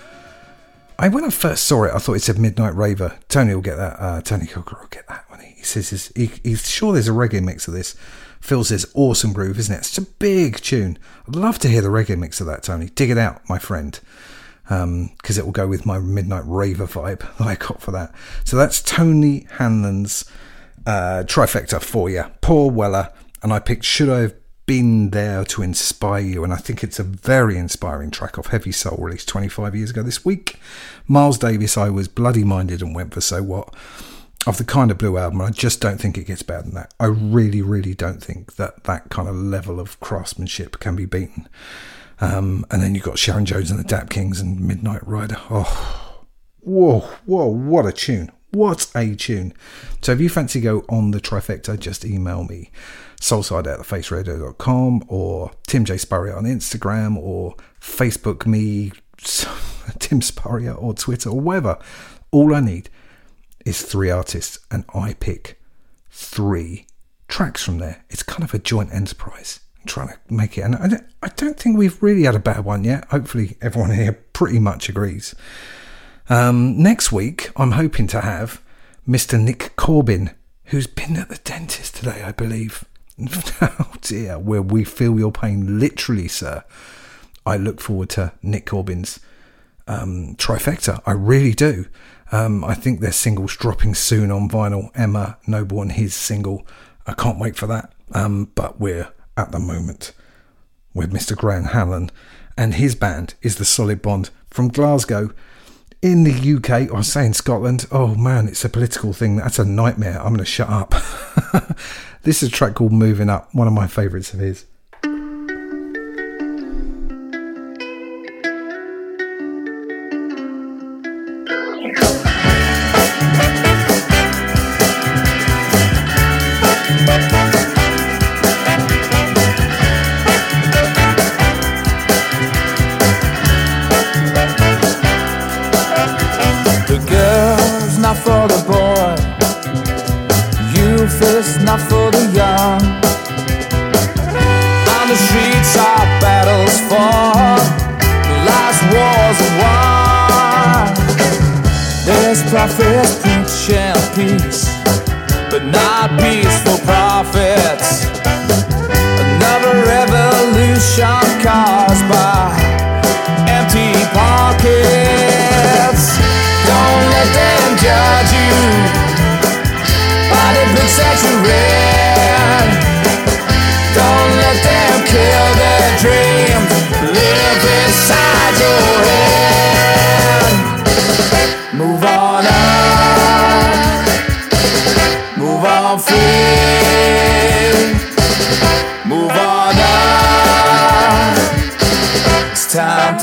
S2: I when I first saw it, I thought it said Midnight Raver. Tony will get that. Uh, Tony Cocker will get that when he says he, he's sure there's a reggae mix of this. Phil says, awesome groove, isn't it? It's a big tune. I'd love to hear the reggae mix of that, Tony. Dig it out, my friend. Because it will go with my midnight raver vibe that I got for that. So that's Tony Hanlon's uh, trifecta for you. Paul Weller. And I picked Should I Have Been There to Inspire You? And I think it's a very inspiring track off Heavy Soul, released 25 years ago this week. Miles Davis, I was bloody minded and went for So What of the kind of blue album. I just don't think it gets better than that. I really, really don't think that that kind of level of craftsmanship can be beaten. Um, and then you've got Sharon Jones and the Dap Kings and Midnight Rider. Oh, whoa, whoa, what a tune! What a tune! So if you fancy go on the trifecta, just email me soulside at thefaceradio.com or Tim J. Spurrier on Instagram or Facebook me Tim Spurrier or Twitter or whatever. All I need is three artists and I pick three tracks from there. It's kind of a joint enterprise. I'm trying to make it, and I don't think we've really had a bad one yet. Hopefully, everyone here pretty much agrees. Um, next week, I'm hoping to have Mr. Nick Corbin, who's been at the dentist today, I believe. oh dear, where we feel your pain, literally, sir. I look forward to Nick Corbin's um, trifecta. I really do. Um, I think their single's dropping soon on vinyl. Emma Noble and his single. I can't wait for that. Um, but we're at the moment with Mr. Graham Hallen and his band is the Solid Bond from Glasgow. In the UK, I say in Scotland, oh man, it's a political thing. That's a nightmare. I'm going to shut up. this is a track called Moving Up, one of my favourites of his.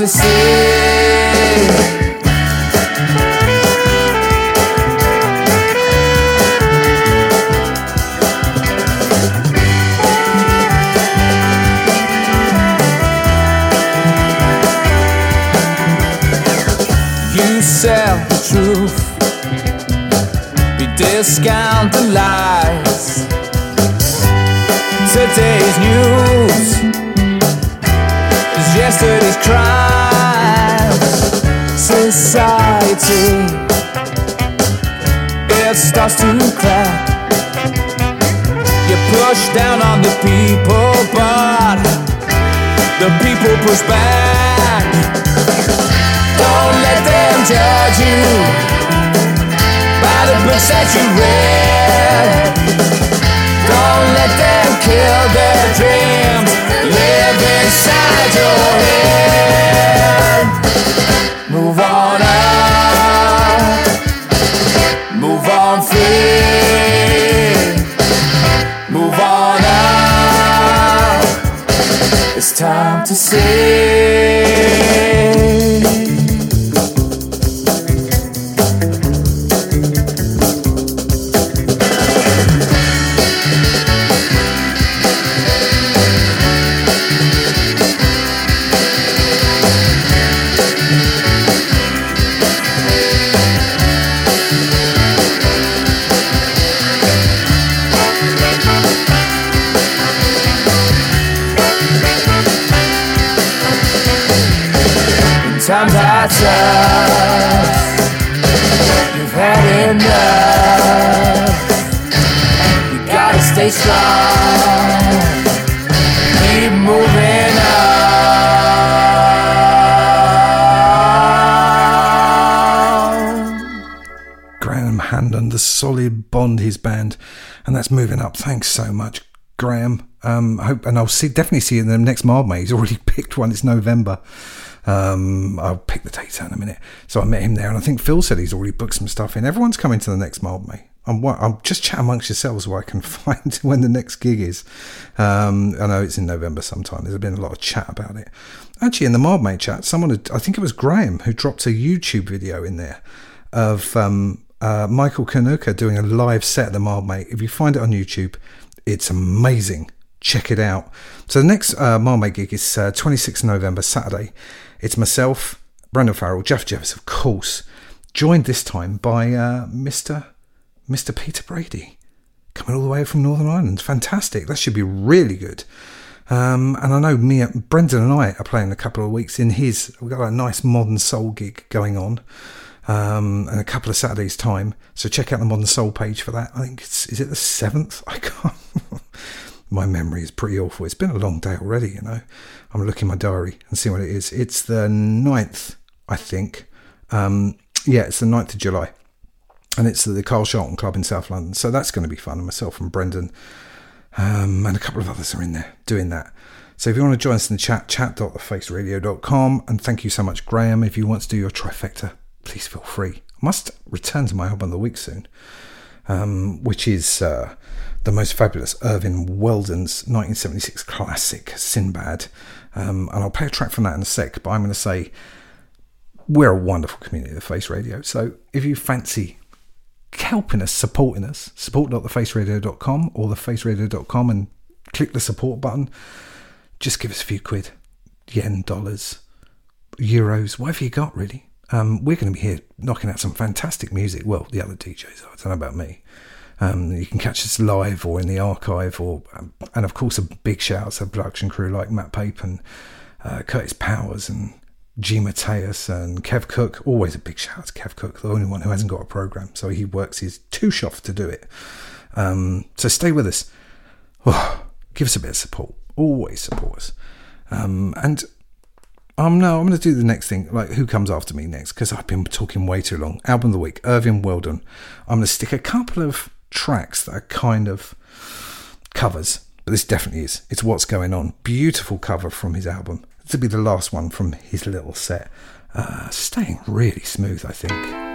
S9: You sell the truth, we discount the lies. Society, it starts to crack. You push down on the people, but the people push back. Don't let them judge you by the books that you read. Don't let them kill their dreams. Live inside your head. Time to see. Sometimes I suck. You've had enough. You gotta stay strong. Keep moving on. Graham Handon, the solid
S2: bond his band, and that's moving up. Thanks so much, Graham. Um, I hope, and I'll see, definitely see you in the next Mildmay. He's already picked one. It's November. Um, I'll pick the dates out in a minute. So I met him there, and I think Phil said he's already booked some stuff in. Everyone's coming to the next Mildmay. I'm, I'm just chat amongst yourselves where I can find when the next gig is. Um, I know it's in November sometime. There's been a lot of chat about it. Actually, in the Mildmay chat, someone, had, I think it was Graham, who dropped a YouTube video in there of um, uh, Michael Kiwanuka doing a live set at the Mildmay. If you find it on YouTube, it's amazing. Check it out. So the next uh, Mildmay gig is uh, 26th November, Saturday. It's myself, Brendan Farrell, Jeff Jeffers, of course, joined this time by uh, Mr. Mr. Peter Brady, coming all the way from Northern Ireland. Fantastic. That should be really good. Um, and I know me, Brendan and I are playing a couple of weeks in his. We've got a nice modern soul gig going on um, in a couple of Saturdays' time. So check out the Modern Soul page for that. I think it's is it the seventh? I can't. My memory is pretty awful. It's been a long day already. You know, I'm looking my diary and seeing what it is. It's the 9th, I think. Um, yeah, it's the 9th of July, and it's the Carl Shelton Club in South London. So that's going to be fun. And myself and Brendan um, and a couple of others are in there doing that. So if you want to join us in the chat, chat.thefaceradio.com. And thank you so much, Graham. If you want to do your trifecta, please feel free. I must return to my album of the week soon, um, which is uh, the most fabulous Irvin Weldon's 1976 classic, Sinbad. Um, and I'll play a track from that in a sec, but I'm going to say we're a wonderful community, the Face Radio. So if you fancy helping us, supporting us, support.thefaceradio.com or thefaceradio.com and click the support button. Just give us a few quid, yen, dollars, euros, whatever you got, really. Um, we're going to be here knocking out some fantastic music. Well, the other DJs, I don't know about me. Um, you can catch us live or in the archive, or um, and of course a big shout out to the production crew like Matt Pape and uh, Curtis Powers and G Mateus and Kev Cook. Always a big shout out to Kev Cook, the only one who hasn't got a program, so he works his two off to do it. Um, so stay with us. Oh, give us a bit of support. Always support us. Um, and um, no, I'm going to do the next thing. Like, who comes after me next? Because I've been talking way too long. Album of the week, Irvin Weldon. I'm going to stick a couple of tracks that are kind of covers, but this definitely is. It's what's going on. Beautiful cover from his album. This will be the last one from his little set. Uh, staying really smooth, I think.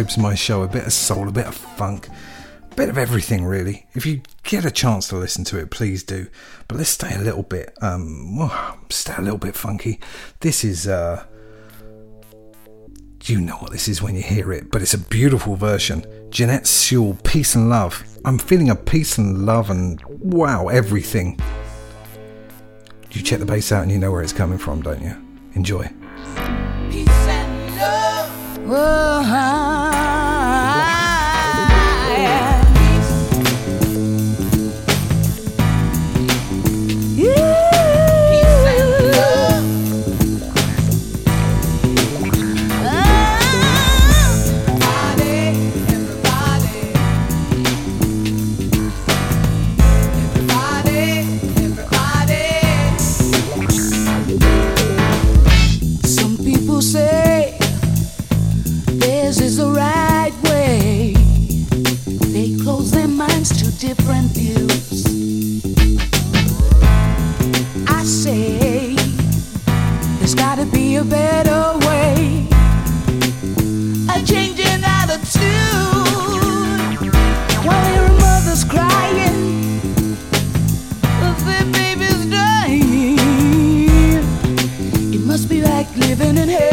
S2: Of describes my show a bit of soul, a bit of funk, a bit of everything, really. If you get a chance to listen to it, please do. But let's stay a little bit, um, well, stay a little bit funky. This is, uh, you know what this is when you hear it, but it's a beautiful version. Jeanette Sewell, Peace and Love. I'm feeling a peace and love and wow, everything. You check the bass out and you know where it's coming from, don't you? Enjoy.
S10: Some living in hell.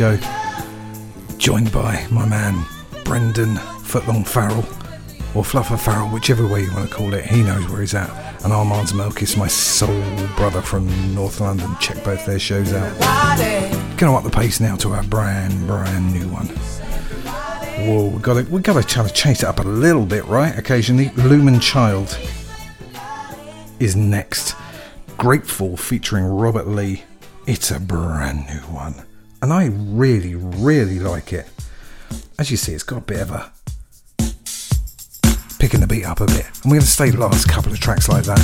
S2: Show. Joined by my man Brendan Footlong Farrell, or Fluffer Farrell, whichever way you want to call it. He knows where he's at. And Armand's Melkis, my soul brother from North London. Check both their shows out. Gonna up the pace now to our brand, brand new one. Whoa, we got to we got to try to chase it up a little bit, right? Occasionally, Lumen Child is next. Grateful featuring Robert Lee. It's a brand new one, and I really, really like it. As you see, it's got a bit of a picking the beat up a bit, and we're going to stay the last couple of tracks like that.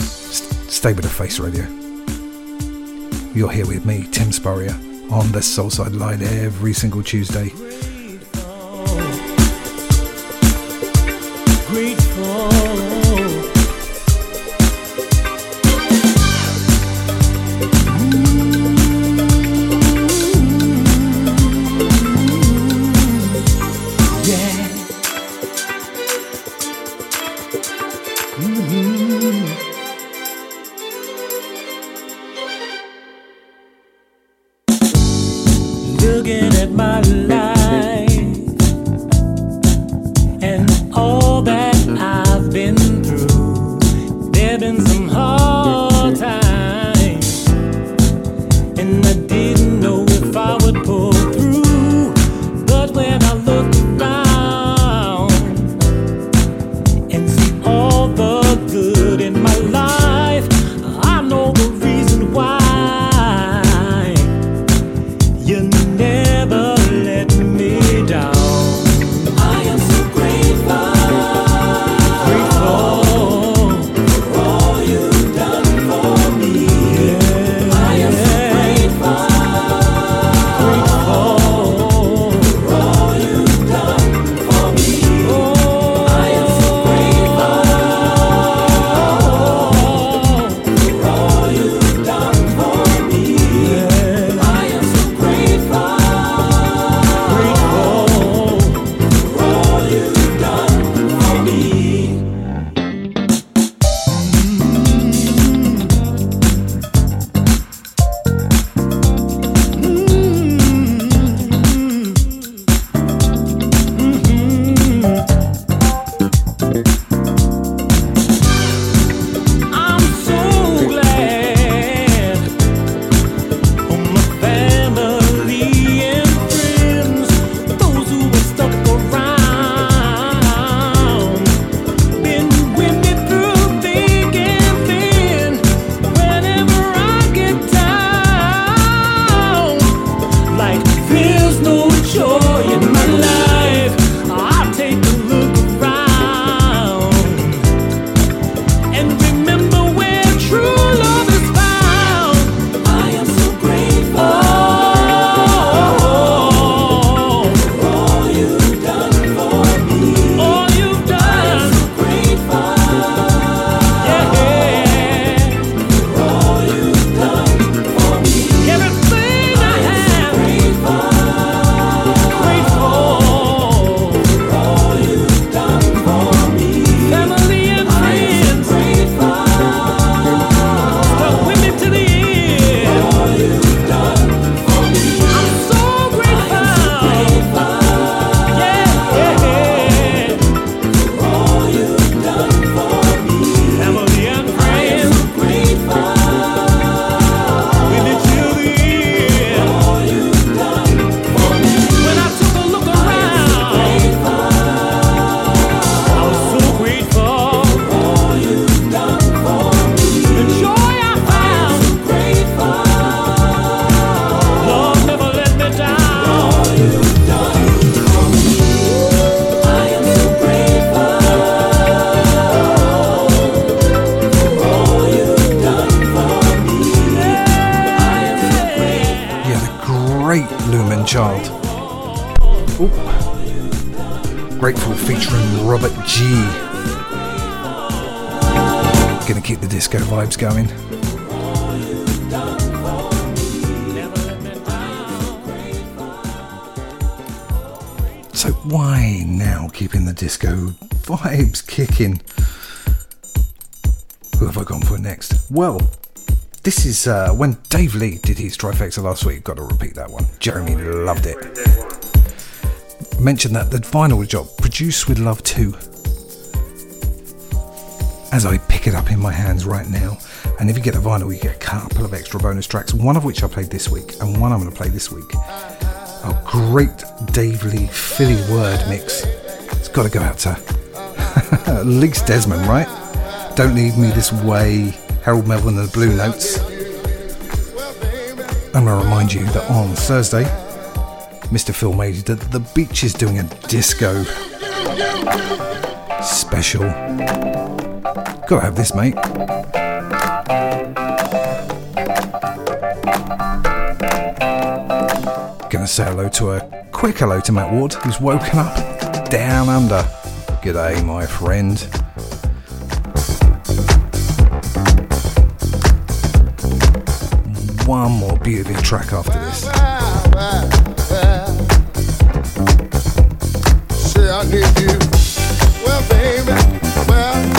S2: Stay with the Face Radio. You're here with me, Tim Spurrier, on the Soulside Line every single Tuesday.
S10: grateful. Yeah.
S2: Going. So why now keeping the disco vibes kicking? Who have I gone for next? Well, this is uh, when Dave Lee did his trifecta last week. Got to repeat that one. Jeremy loved it. Mentioned that the final job, produced with love too. As I pick it up in my hands right now, and if you get the vinyl, you get a couple of extra bonus tracks. One of which I played this week, and one I'm going to play this week. A great Dave Lee Philly word mix. It's got to go out to least Desmond, right? Don't Leave Me This Way, Harold Melvin and the Blue Notes. I'm going to remind you that on Thursday, Mr. Phil made that the beach is doing a disco special. Gotta have this, mate. Gonna say hello to a quick hello to Matt Ward, who's woken up down under. G'day, my friend. One more beautiful track after this.
S11: I need you. Well, baby, well,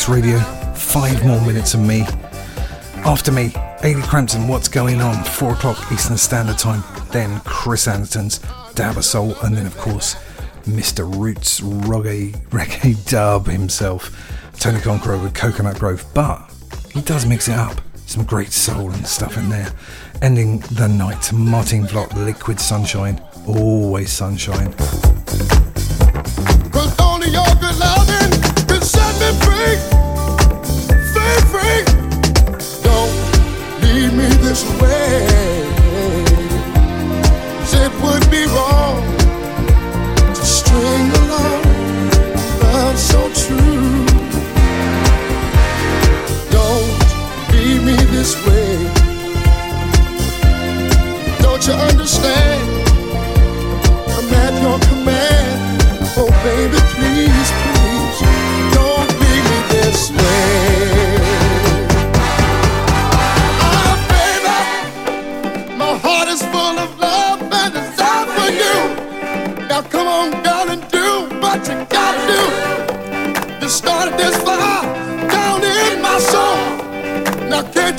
S2: Face Radio. Five more minutes of me. After me, Ailey Crampton, What's Going On? Four o'clock Eastern Standard Time. Then Chris Anderton's Dab of Soul. And then, of course, Mr. Roots Reggae, reggae Dub himself, Tony Conqueror with Coconut Grove. But he does mix it up. Some great soul and stuff in there. Ending the night, Martin Vlot, Liquid Sunshine. Always sunshine.
S11: Cause only your good me free. Free. Don't leave me this it would be wrong to string along love so true. Don't leave me this way. Don't you understand?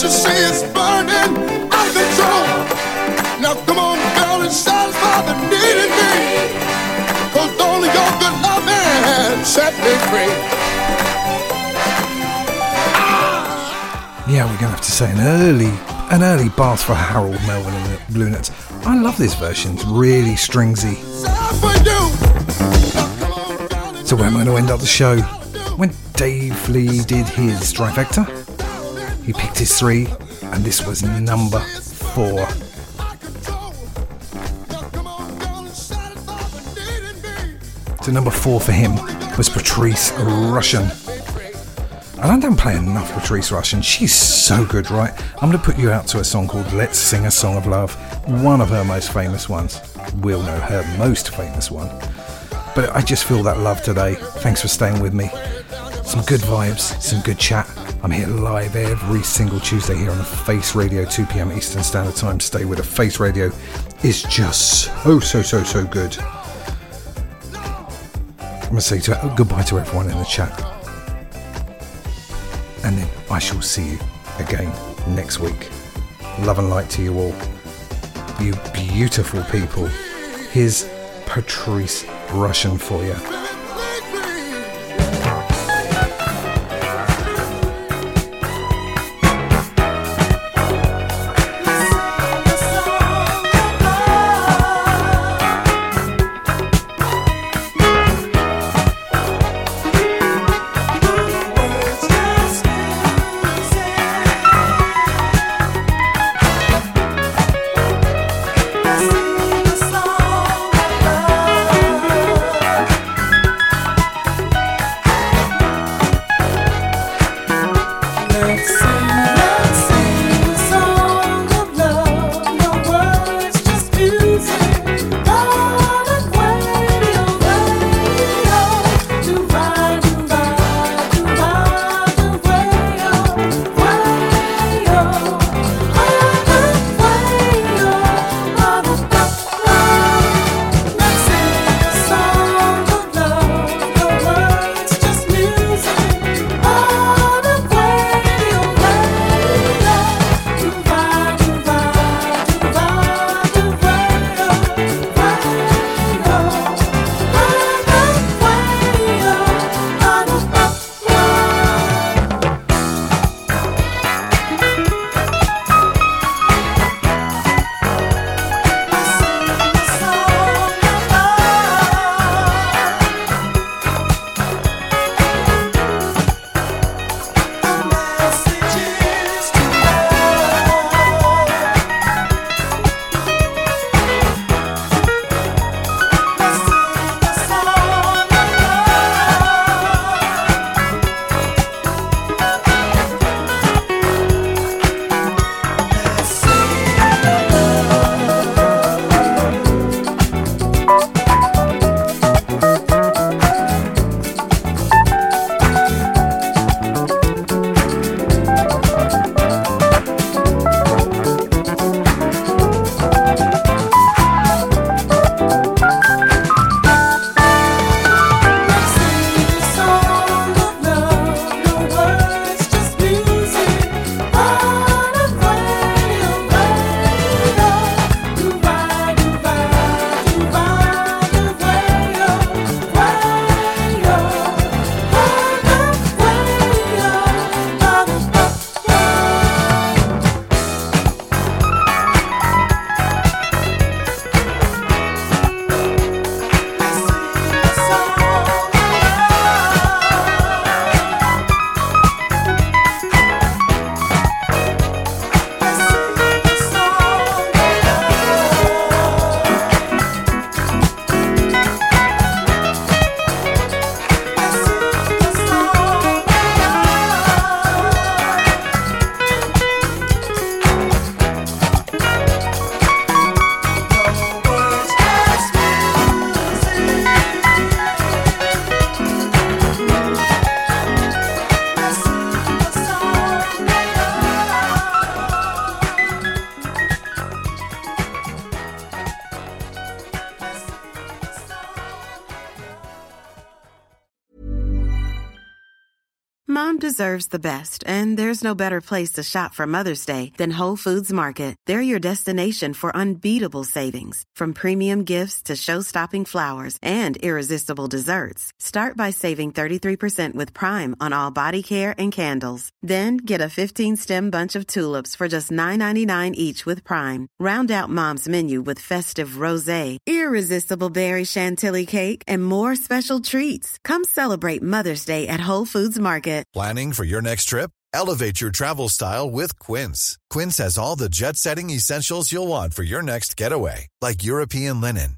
S11: You see it's burning out of control? Now come on, girl, and satisfy the need in me. Cause only your good loving set me free.
S2: Yeah, we're gonna have to say an early, an early bath for Harold Melvin and the Blue Notes. I love this version. It's really stringsy. So where am I going to end up the show? When Dave Lee did his trifecta, he picked his three, and this was number four. So number four for him was Patrice Rushen. And I don't play enough Patrice Rushen. She's so good, right? I'm going to put you out to a song called Let's Sing a Song of Love, one of her most famous ones. We'll know her most famous one. But I just feel that love today. Thanks for staying with me. Some good vibes, some good chat. I'm here live every single Tuesday here on the Face Radio, 2 p.m. Eastern Standard Time. Stay with the Face Radio is just so, so, so, so good. I'm going to say to, uh, goodbye to everyone in the chat. And then I shall see you again next week. Love and light to you all. You beautiful people. Here's Patrice Rushen for you.
S12: Deserves the best, and there's no better place to shop for Mother's Day than Whole Foods Market. They're your destination for unbeatable savings, from premium gifts to show-stopping flowers and irresistible desserts. Start by saving 33% with Prime on all body care and candles. Then get a 15-stem bunch of tulips for just $9.99 each with Prime. Round out Mom's menu with festive rosé, irresistible berry chantilly cake, and more special treats. Come celebrate Mother's Day at Whole Foods Market.
S13: Planning for your next trip? Elevate your travel style with Quince. Quince has all the jet setting essentials you'll want for your next getaway, like European linen,